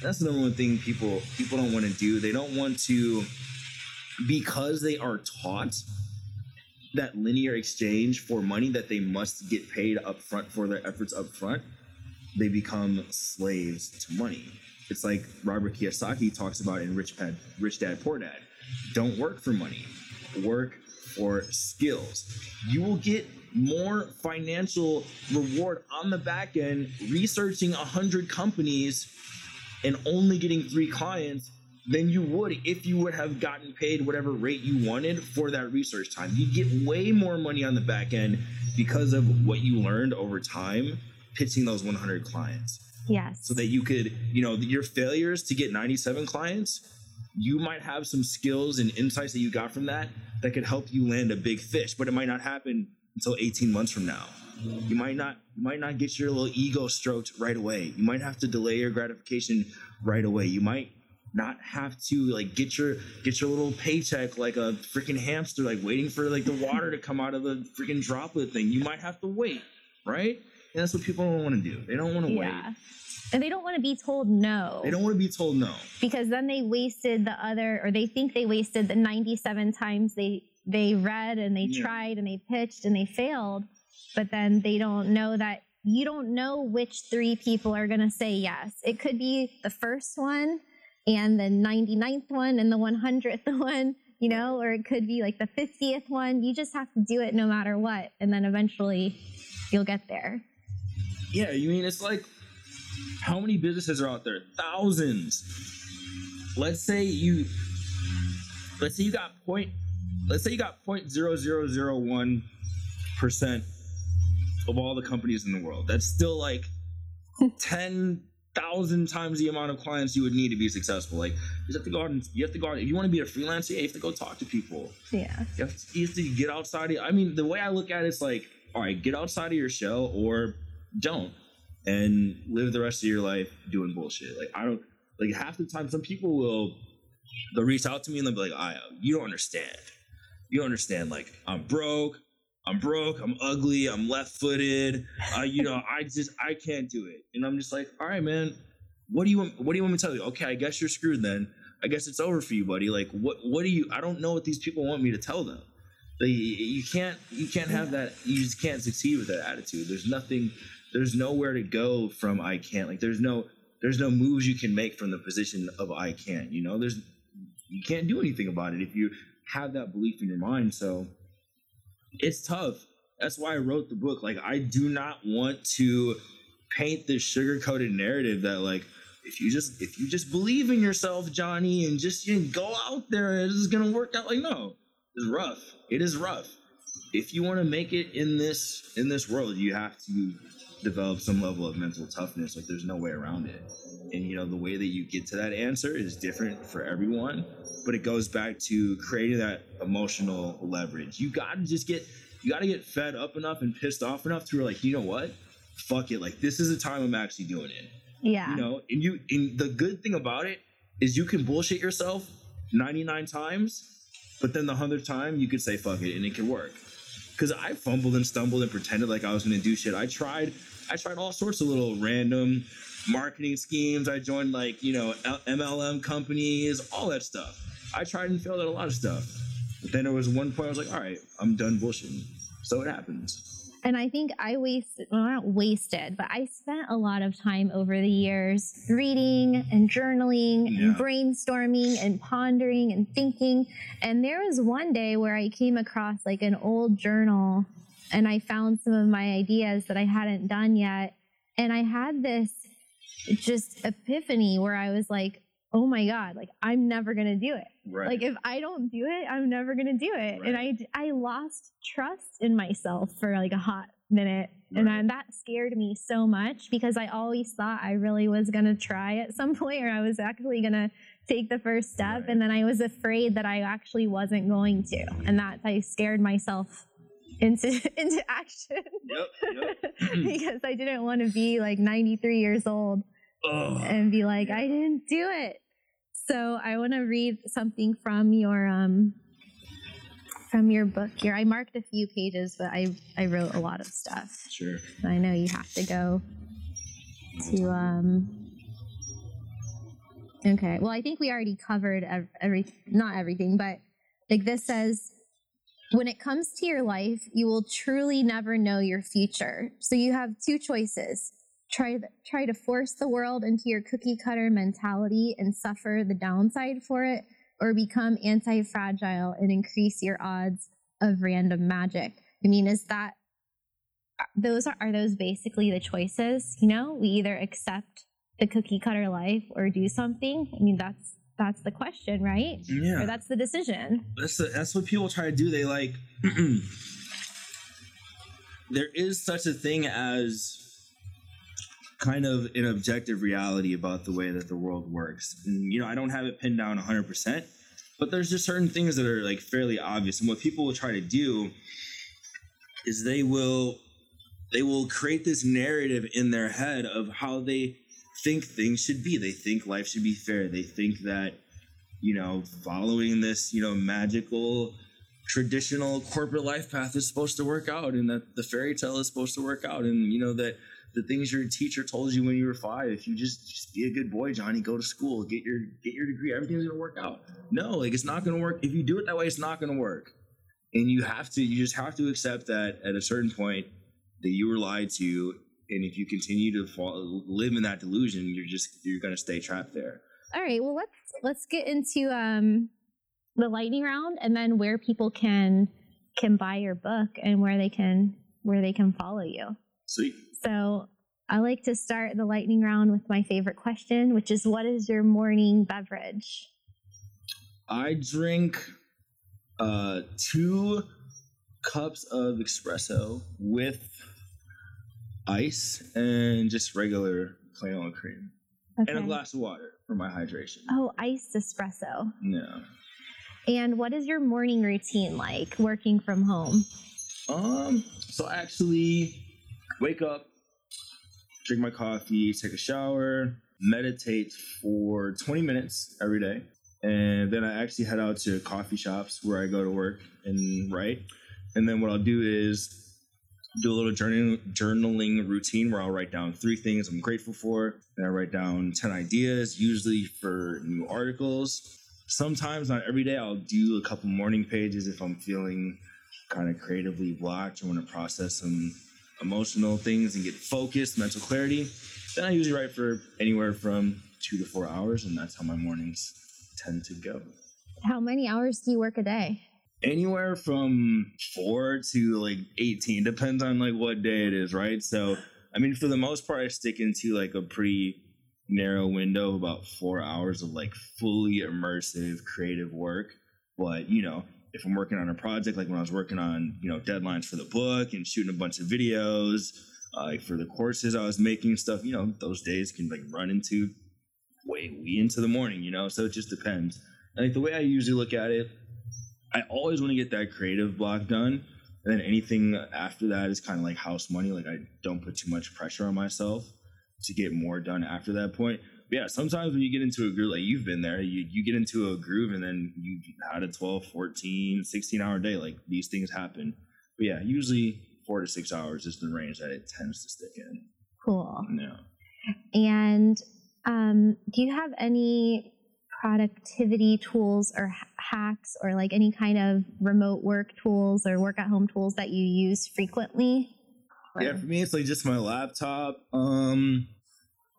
That's the number one thing people people don't want to do. They don't want to because they are taught that linear exchange for money that they must get paid up front for their efforts up front, they become slaves to money. It's like Robert Kiyosaki talks about in Rich Dad, Rich Dad Poor Dad. Don't work for money, work for skills. You will get more financial reward on the back end researching a hundred companies and only getting three clients than you would if you would have gotten paid whatever rate you wanted for that research time. You get way more money on the back end because of what you learned over time pitching those 100 clients. yes, So that you could, you know, your failures to get 97 clients, you might have some skills and insights that you got from that that could help you land a big fish, but it might not happen until 18 months from now. You might not you might not get your little ego stroked right away. You might have to delay your gratification right away. You might not have to like get your get your little paycheck like a freaking hamster like waiting for like the water to come out of the freaking droplet thing. You might have to wait, right? And that's what people don't want to do. They don't want to yeah. wait. And they don't want to be told no. They don't want to be told no. because then they wasted the other or they think they wasted the 97 times they they read and they Yeah. tried and they pitched and they failed but then they don't know that you don't know which three people are going to say yes it could be the first one and the 99th one and the 100th one you know or it could be like the 50th one you just have to do it no matter what and then eventually you'll get there Yeah, you mean it's like how many businesses are out there? Thousands. Let's say you let's say you got point let's say you got point zero zero zero one percent of all the companies in the world. That's still like ten thousand times the amount of clients you would need to be successful. Like you have to go out and you have to go out if you want to be a freelancer, you have to go talk to people. yeah You have, to, you have to get outside. Of, I mean, the way I look at it is like, all right, get outside of your shell or don't, and live the rest of your life doing bullshit. Like I don't like half the time. Some people will they'll reach out to me and they'll be like, "I, you don't understand. You don't understand. Like I'm broke. I'm broke. I'm ugly. I'm left-footed. Uh, you know, I just I can't do it." And I'm just like, "All right, man. What do you want? What do you want me to tell you? Okay, I guess you're screwed then." I guess it's over for you, buddy. Like, what? What do you? I don't know what these people want me to tell them. Like, you can't. You can't have that. You just can't succeed with that attitude. There's nothing. There's nowhere to go from I can't. Like, there's no. There's no moves you can make from the position of I can't. You know, there's. You can't do anything about it if you have that belief in your mind. So, it's tough. That's why I wrote the book. Like, I do not want to paint this sugar coated narrative that like if you just if you just believe in yourself, Johnny, and just you go out there, it is gonna work out. Like no, it's rough. It is rough. If you want to make it in this in this world, you have to develop some level of mental toughness. Like there's no way around it. And you know the way that you get to that answer is different for everyone, but it goes back to creating that emotional leverage. You got to just get you got to get fed up enough and pissed off enough to where like you know what, fuck it. Like this is the time I'm actually doing it. Yeah. You know, and you and the good thing about it is you can bullshit yourself 99 times, but then the hundredth time you could say fuck it and it can work. Because I fumbled and stumbled and pretended like I was gonna do shit. I tried, I tried all sorts of little random marketing schemes. I joined like you know MLM companies, all that stuff. I tried and failed at a lot of stuff. But then there was one point I was like, all right, I'm done bullshitting. So it happens. And I think I wasted, well, not wasted, but I spent a lot of time over the years reading and journaling and brainstorming and pondering and thinking. And there was one day where I came across like an old journal and I found some of my ideas that I hadn't done yet. And I had this just epiphany where I was like, oh my God, like I'm never going to do it. Right. Like if I don't do it, I'm never gonna do it. And I I lost trust in myself for like a hot minute, and I, that scared me so much because I always thought I really was gonna try at some point, or I was actually gonna take the first step, Right. and then I was afraid that I actually wasn't going to, and that I scared myself into into action yep. Yep. because I didn't want to be like 93 years old Ugh. and be like, I didn't do it. So I want to read something from your um from your book here. I marked a few pages, but I I wrote a lot of stuff. Sure. I know you have to go to um Okay. Well, I think we already covered ev- every not everything, but like this says when it comes to your life, you will truly never know your future. So you have two choices. Try th- try to force the world into your cookie cutter mentality and suffer the downside for it or become anti-fragile and increase your odds of random magic. I mean, is that those are, are those basically the choices you know we either accept the cookie cutter life or do something i mean that's that's the question right Yeah. or that's the decision that's the, that's what people try to do. They like there is such a thing as kind of an objective reality about the way that the world works. And, you know, I don't have it pinned down 100%, but there's just certain things that are like fairly obvious. And what people will try to do is they will they will create this narrative in their head of how they think things should be. They think life should be fair. They think that you know, following this, you know, magical traditional corporate life path is supposed to work out and that the fairy tale is supposed to work out and you know that the things your teacher told you when you were five if you just just be a good boy johnny go to school get your get your degree everything's gonna work out. No like it's not gonna work. If you do it that way it's not gonna work. And you have to you just have to accept that at a certain point that you were lied to and if you continue to fall, live in that delusion you're just you're gonna stay trapped there. All right well let's let's get into um the lightning round and then where people can can buy your book and where they can where they can follow you. Sweet so i like to start the lightning round with my favorite question which is what is your morning beverage I drink uh, two cups of espresso with ice and just regular plain old cream and a glass of water for my hydration. oh iced espresso Yeah. and what is your morning routine like working from home Um. So I actually wake up, drink my coffee, take a shower, meditate for 20 minutes every day, and then I actually head out to coffee shops where I go to work and write. And then what I'll do is do a little journaling routine where I'll write down three things I'm grateful for, and I write down 10 ideas, usually for new articles. Sometimes, not every day, I'll do a couple morning pages if I'm feeling kind of creatively blocked. I want to process some emotional things and get focused, mental clarity. Then I usually write for anywhere from two to four hours, and that's how my mornings tend to go. how many hours do you work a day Anywhere from four to like 18, depends on like what day it is, right? So I mean, for the most part, I stick into like a pretty narrow window about four hours of like fully immersive creative work. But you know, if I'm working on a project, like when I was working on you know deadlines for the book and shooting a bunch of videos, uh, for the courses I was making stuff, you know, those days can like run into way way into the morning, you know. So it just depends. And, like the way I usually look at it, I always want to get that creative block done. And then anything after that is kind of like house money. Like I don't put too much pressure on myself to get more done after that point. Yeah, sometimes when you get into a groove, like you've been there, you, you get into a groove and then you had a 12, 14, 16 hour day. Like these things happen. But yeah, usually four to six hours is the range that it tends to stick in. Cool. Yeah. And um, do you have any productivity tools or hacks or like any kind of remote work tools or work at home tools that you use frequently? Yeah, for me it's like just my laptop. Um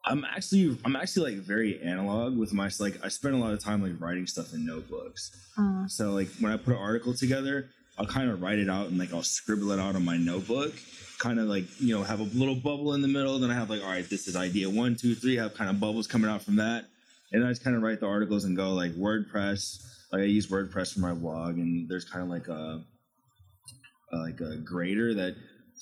I'm actually I'm actually like very analog with my like I spend a lot of time like writing stuff in notebooks. uh, So like when I put an article together, I'll kind of write it out and like I'll scribble it out on my notebook. Kind of like you know have a little bubble in the middle. Then I have like all right, this is idea one, two, three. I have kind of bubbles coming out from that, and I just kind of write the articles and go like WordPress. Like I use WordPress for my blog, and there's kind of like a, a like a grader that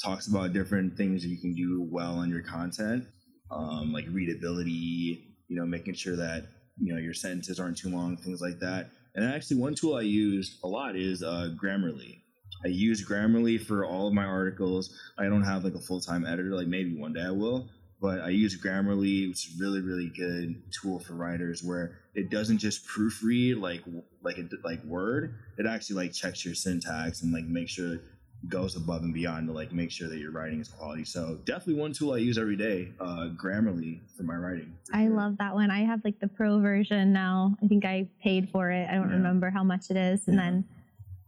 talks about different things that you can do well on your content, um, like readability. You know, making sure that you know your sentences aren't too long, things like that. And actually, one tool I use a lot is uh, Grammarly. I use Grammarly for all of my articles. I don't have like a full time editor, like maybe one day I will, but I use Grammarly, which is really really good tool for writers where it doesn't just proofread like like it like Word. It actually like checks your syntax and like make sure goes above and beyond to like make sure that your writing is quality. So definitely one tool I use every day, uh, Grammarly for my writing. for I sure. love that one. I have like the pro version now. I think I paid for it. I don't Yeah. remember how much it is. And Yeah. then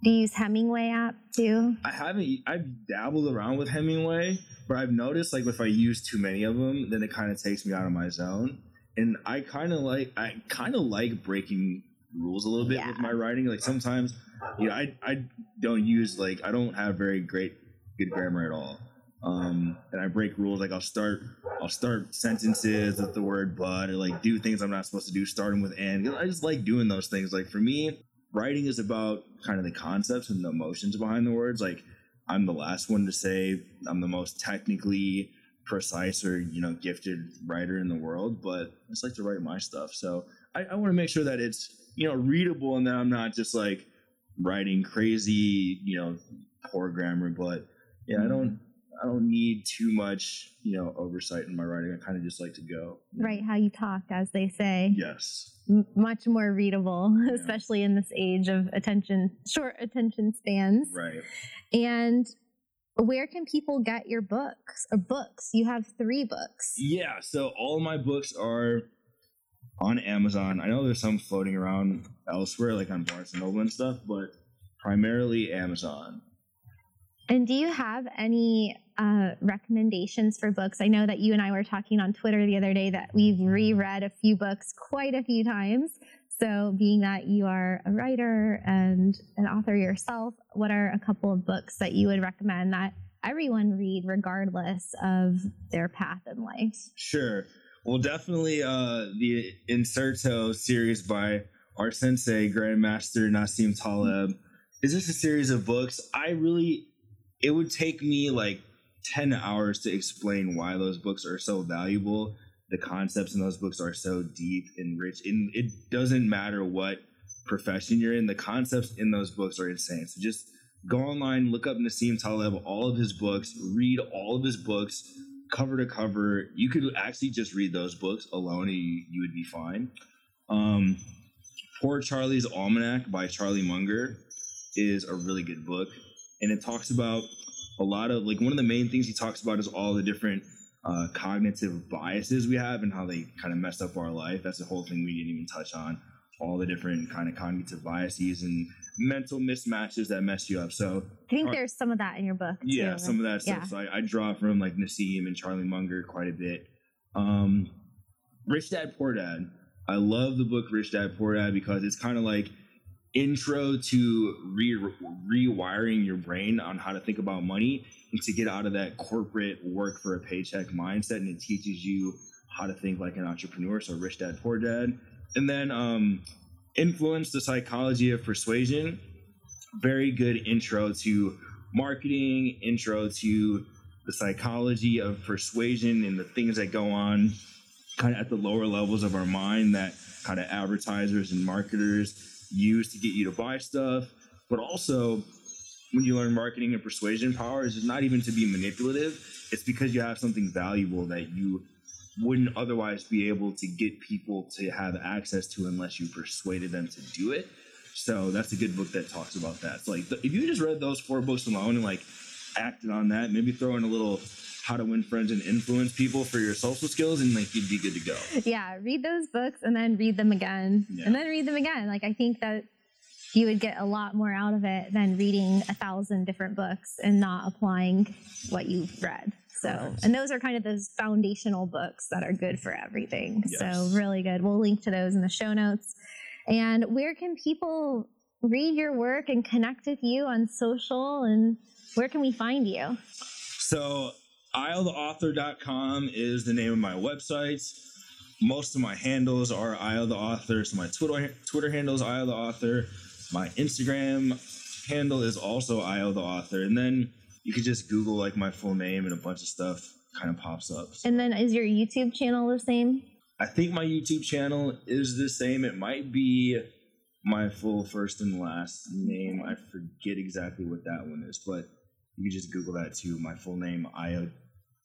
do you use Hemingway app too? I haven't. I've dabbled around with Hemingway, but I've noticed like if I use too many of them, then it kind of takes me out of my zone. And I kind of like. I kind of like breaking rules a little bit with my writing. Like sometimes, you know, I I don't use like I don't have very great good grammar at all. Um, and I break rules. Like I'll start, I'll start sentences with the word "but," or like do things I'm not supposed to do, starting with "and." I just like doing those things. Like for me, writing is about kind of the concepts and the emotions behind the words. Like I'm the last one to say I'm the most technically precise or you know gifted writer in the world, but I just like to write my stuff. So I, I want to make sure that it's you know readable and that I'm not just like writing crazy you know poor grammar. But yeah, I don't I don't need too much you know oversight in my writing. I kind of just like to go. Write how you talk, as they say. Yes. M- much more readable, especially in this age of attention, short attention spans. Right. And where can people get your books or books? You have three books. Yeah, so all of my books are on Amazon. I know there's some floating around elsewhere, like on Barnes and Noble and stuff, but primarily Amazon. And do you have any uh, recommendations for books? I know that you and I were talking on Twitter the other day that we've reread a few books quite a few times. So, being that you are a writer and an author yourself, what are a couple of books that you would recommend that everyone read regardless of their path in life? Sure. Well, definitely uh, the Incerto series by our sensei, Grandmaster Nassim Taleb. Is this a series of books? I really, it would take me like 10 hours to explain why those books are so valuable. The concepts in those books are so deep and rich. And it doesn't matter what profession you're in, the concepts in those books are insane. So just go online, look up Nassim Taleb, all of his books, read all of his books cover to cover. You could actually just read those books alone and you, you would be fine. Um, Poor Charlie's Almanac by Charlie Munger is a really good book. And it talks about a lot of, like, one of the main things he talks about is all the different uh, cognitive biases we have and how they kind of mess up our life. That's the whole thing we didn't even touch on. All the different kind of cognitive biases and mental mismatches that mess you up. So, I think there's some of that in your book. yeah, some of that stuff. Yeah. So I, I draw from like Nassim and Charlie Munger quite a bit. Um, Rich Dad Poor Dad. I love the book Rich Dad Poor Dad because it's kind of like intro to re- rewiring your brain on how to think about money and to get out of that corporate work for a paycheck mindset. And it teaches you how to think like an entrepreneur. So rich dad, poor dad. And then um, influence the psychology of persuasion. Very good intro to marketing, intro to the psychology of persuasion and the things that go on kind of at the lower levels of our mind that kind of advertisers and marketers use to get you to buy stuff. But also, when you learn marketing and persuasion powers, it's not even to be manipulative. It's because you have something valuable that you wouldn't otherwise be able to get people to have access to unless you persuaded them to do it. So that's a good book that talks about that. So like, if you just read those four books alone and like acted on that, maybe throw in a little how to win friends and influence people for your social skills and like you'd be good to go. Yeah, read those books and then read them again Yeah. and then read them again. Like I think that you would get a lot more out of it than reading a thousand different books and not applying what you've read. So, Correct. and those are kind of those foundational books that are good for everything. Yes. So, really good. We'll link to those in the show notes. And where can people read your work and connect with you on social and where can we find you? So AyoTheAuthor.com is the name of my website. Most of my handles are Ayo the Author. So my Twitter Twitter handle is Ayo the Author. My Instagram handle is also Ayo the Author. And then you could just Google like my full name and a bunch of stuff kind of pops up. So And then is your YouTube channel the same? I think my YouTube channel is the same. It might be my full first and last name. I forget exactly what that one is, but you can just Google that too. My full name, Ayo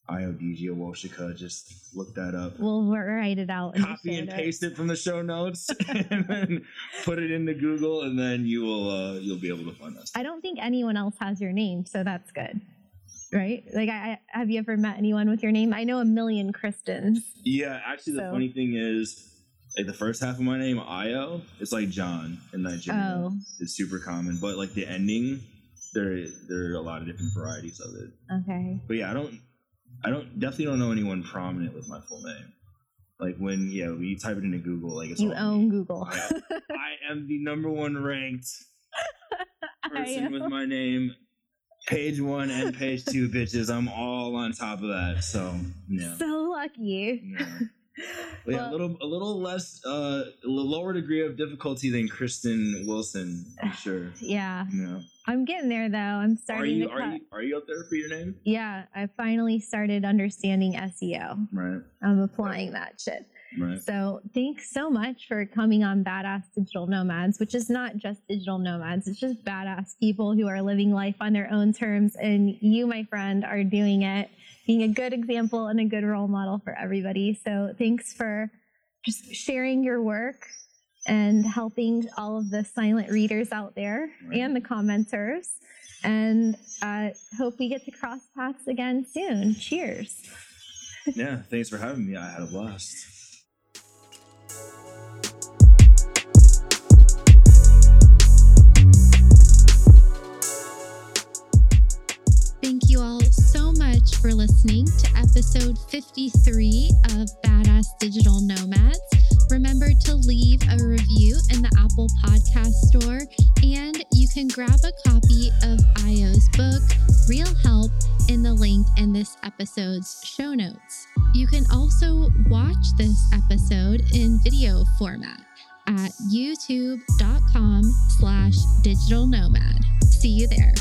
Ayodeji Awosika. Just look that up. We'll write it out. Copy and paste it from the show notes, and then put it into Google, and then you will uh, you'll be able to find us. I don't think anyone else has your name, so that's good. Right? Like, I, I have you ever met anyone with your name? I know a million Kristens. Yeah, actually, the So- funny thing is, like the first half of my name, Ayo, it's like John in Nigeria. Oh. It's super common, but like the ending, there there are a lot of different varieties of it. Okay. But yeah, I don't, I don't definitely don't know anyone prominent with my full name. Like when yeah, when you type it into Google, like it's You own me. Google. I, I am the number one ranked person with my name. Page one and page two, bitches. I'm all on top of that. So yeah. So lucky. yeah. Yeah, a little a little less uh a lower degree of difficulty than Kristin Wilson, for sure. Yeah. Yeah. I'm getting there though. I'm Are starting you to are you are you up there for your name? Yeah, I finally started understanding SEO. Right. I'm applying that shit. Right. So thanks so much for coming on Badass Digital Nomads, which is not just digital nomads, it's just badass people who are living life on their own terms. And you, my friend, are doing it, being a good example and a good role model for everybody. So thanks for just sharing your work and helping all of the silent readers out there Right. and the commenters. And uh, hope we get to cross paths again soon. Cheers. Yeah. Thanks for having me. I had a blast. Much for listening to episode 53 of Badass Digital Nomads. Remember to leave a review in the Apple Podcast Store, and you can grab a copy of Ayo's book, Real Help, in the link in this episode's show notes. You can also watch this episode in video format at youtube.com slash digital nomad. See you there.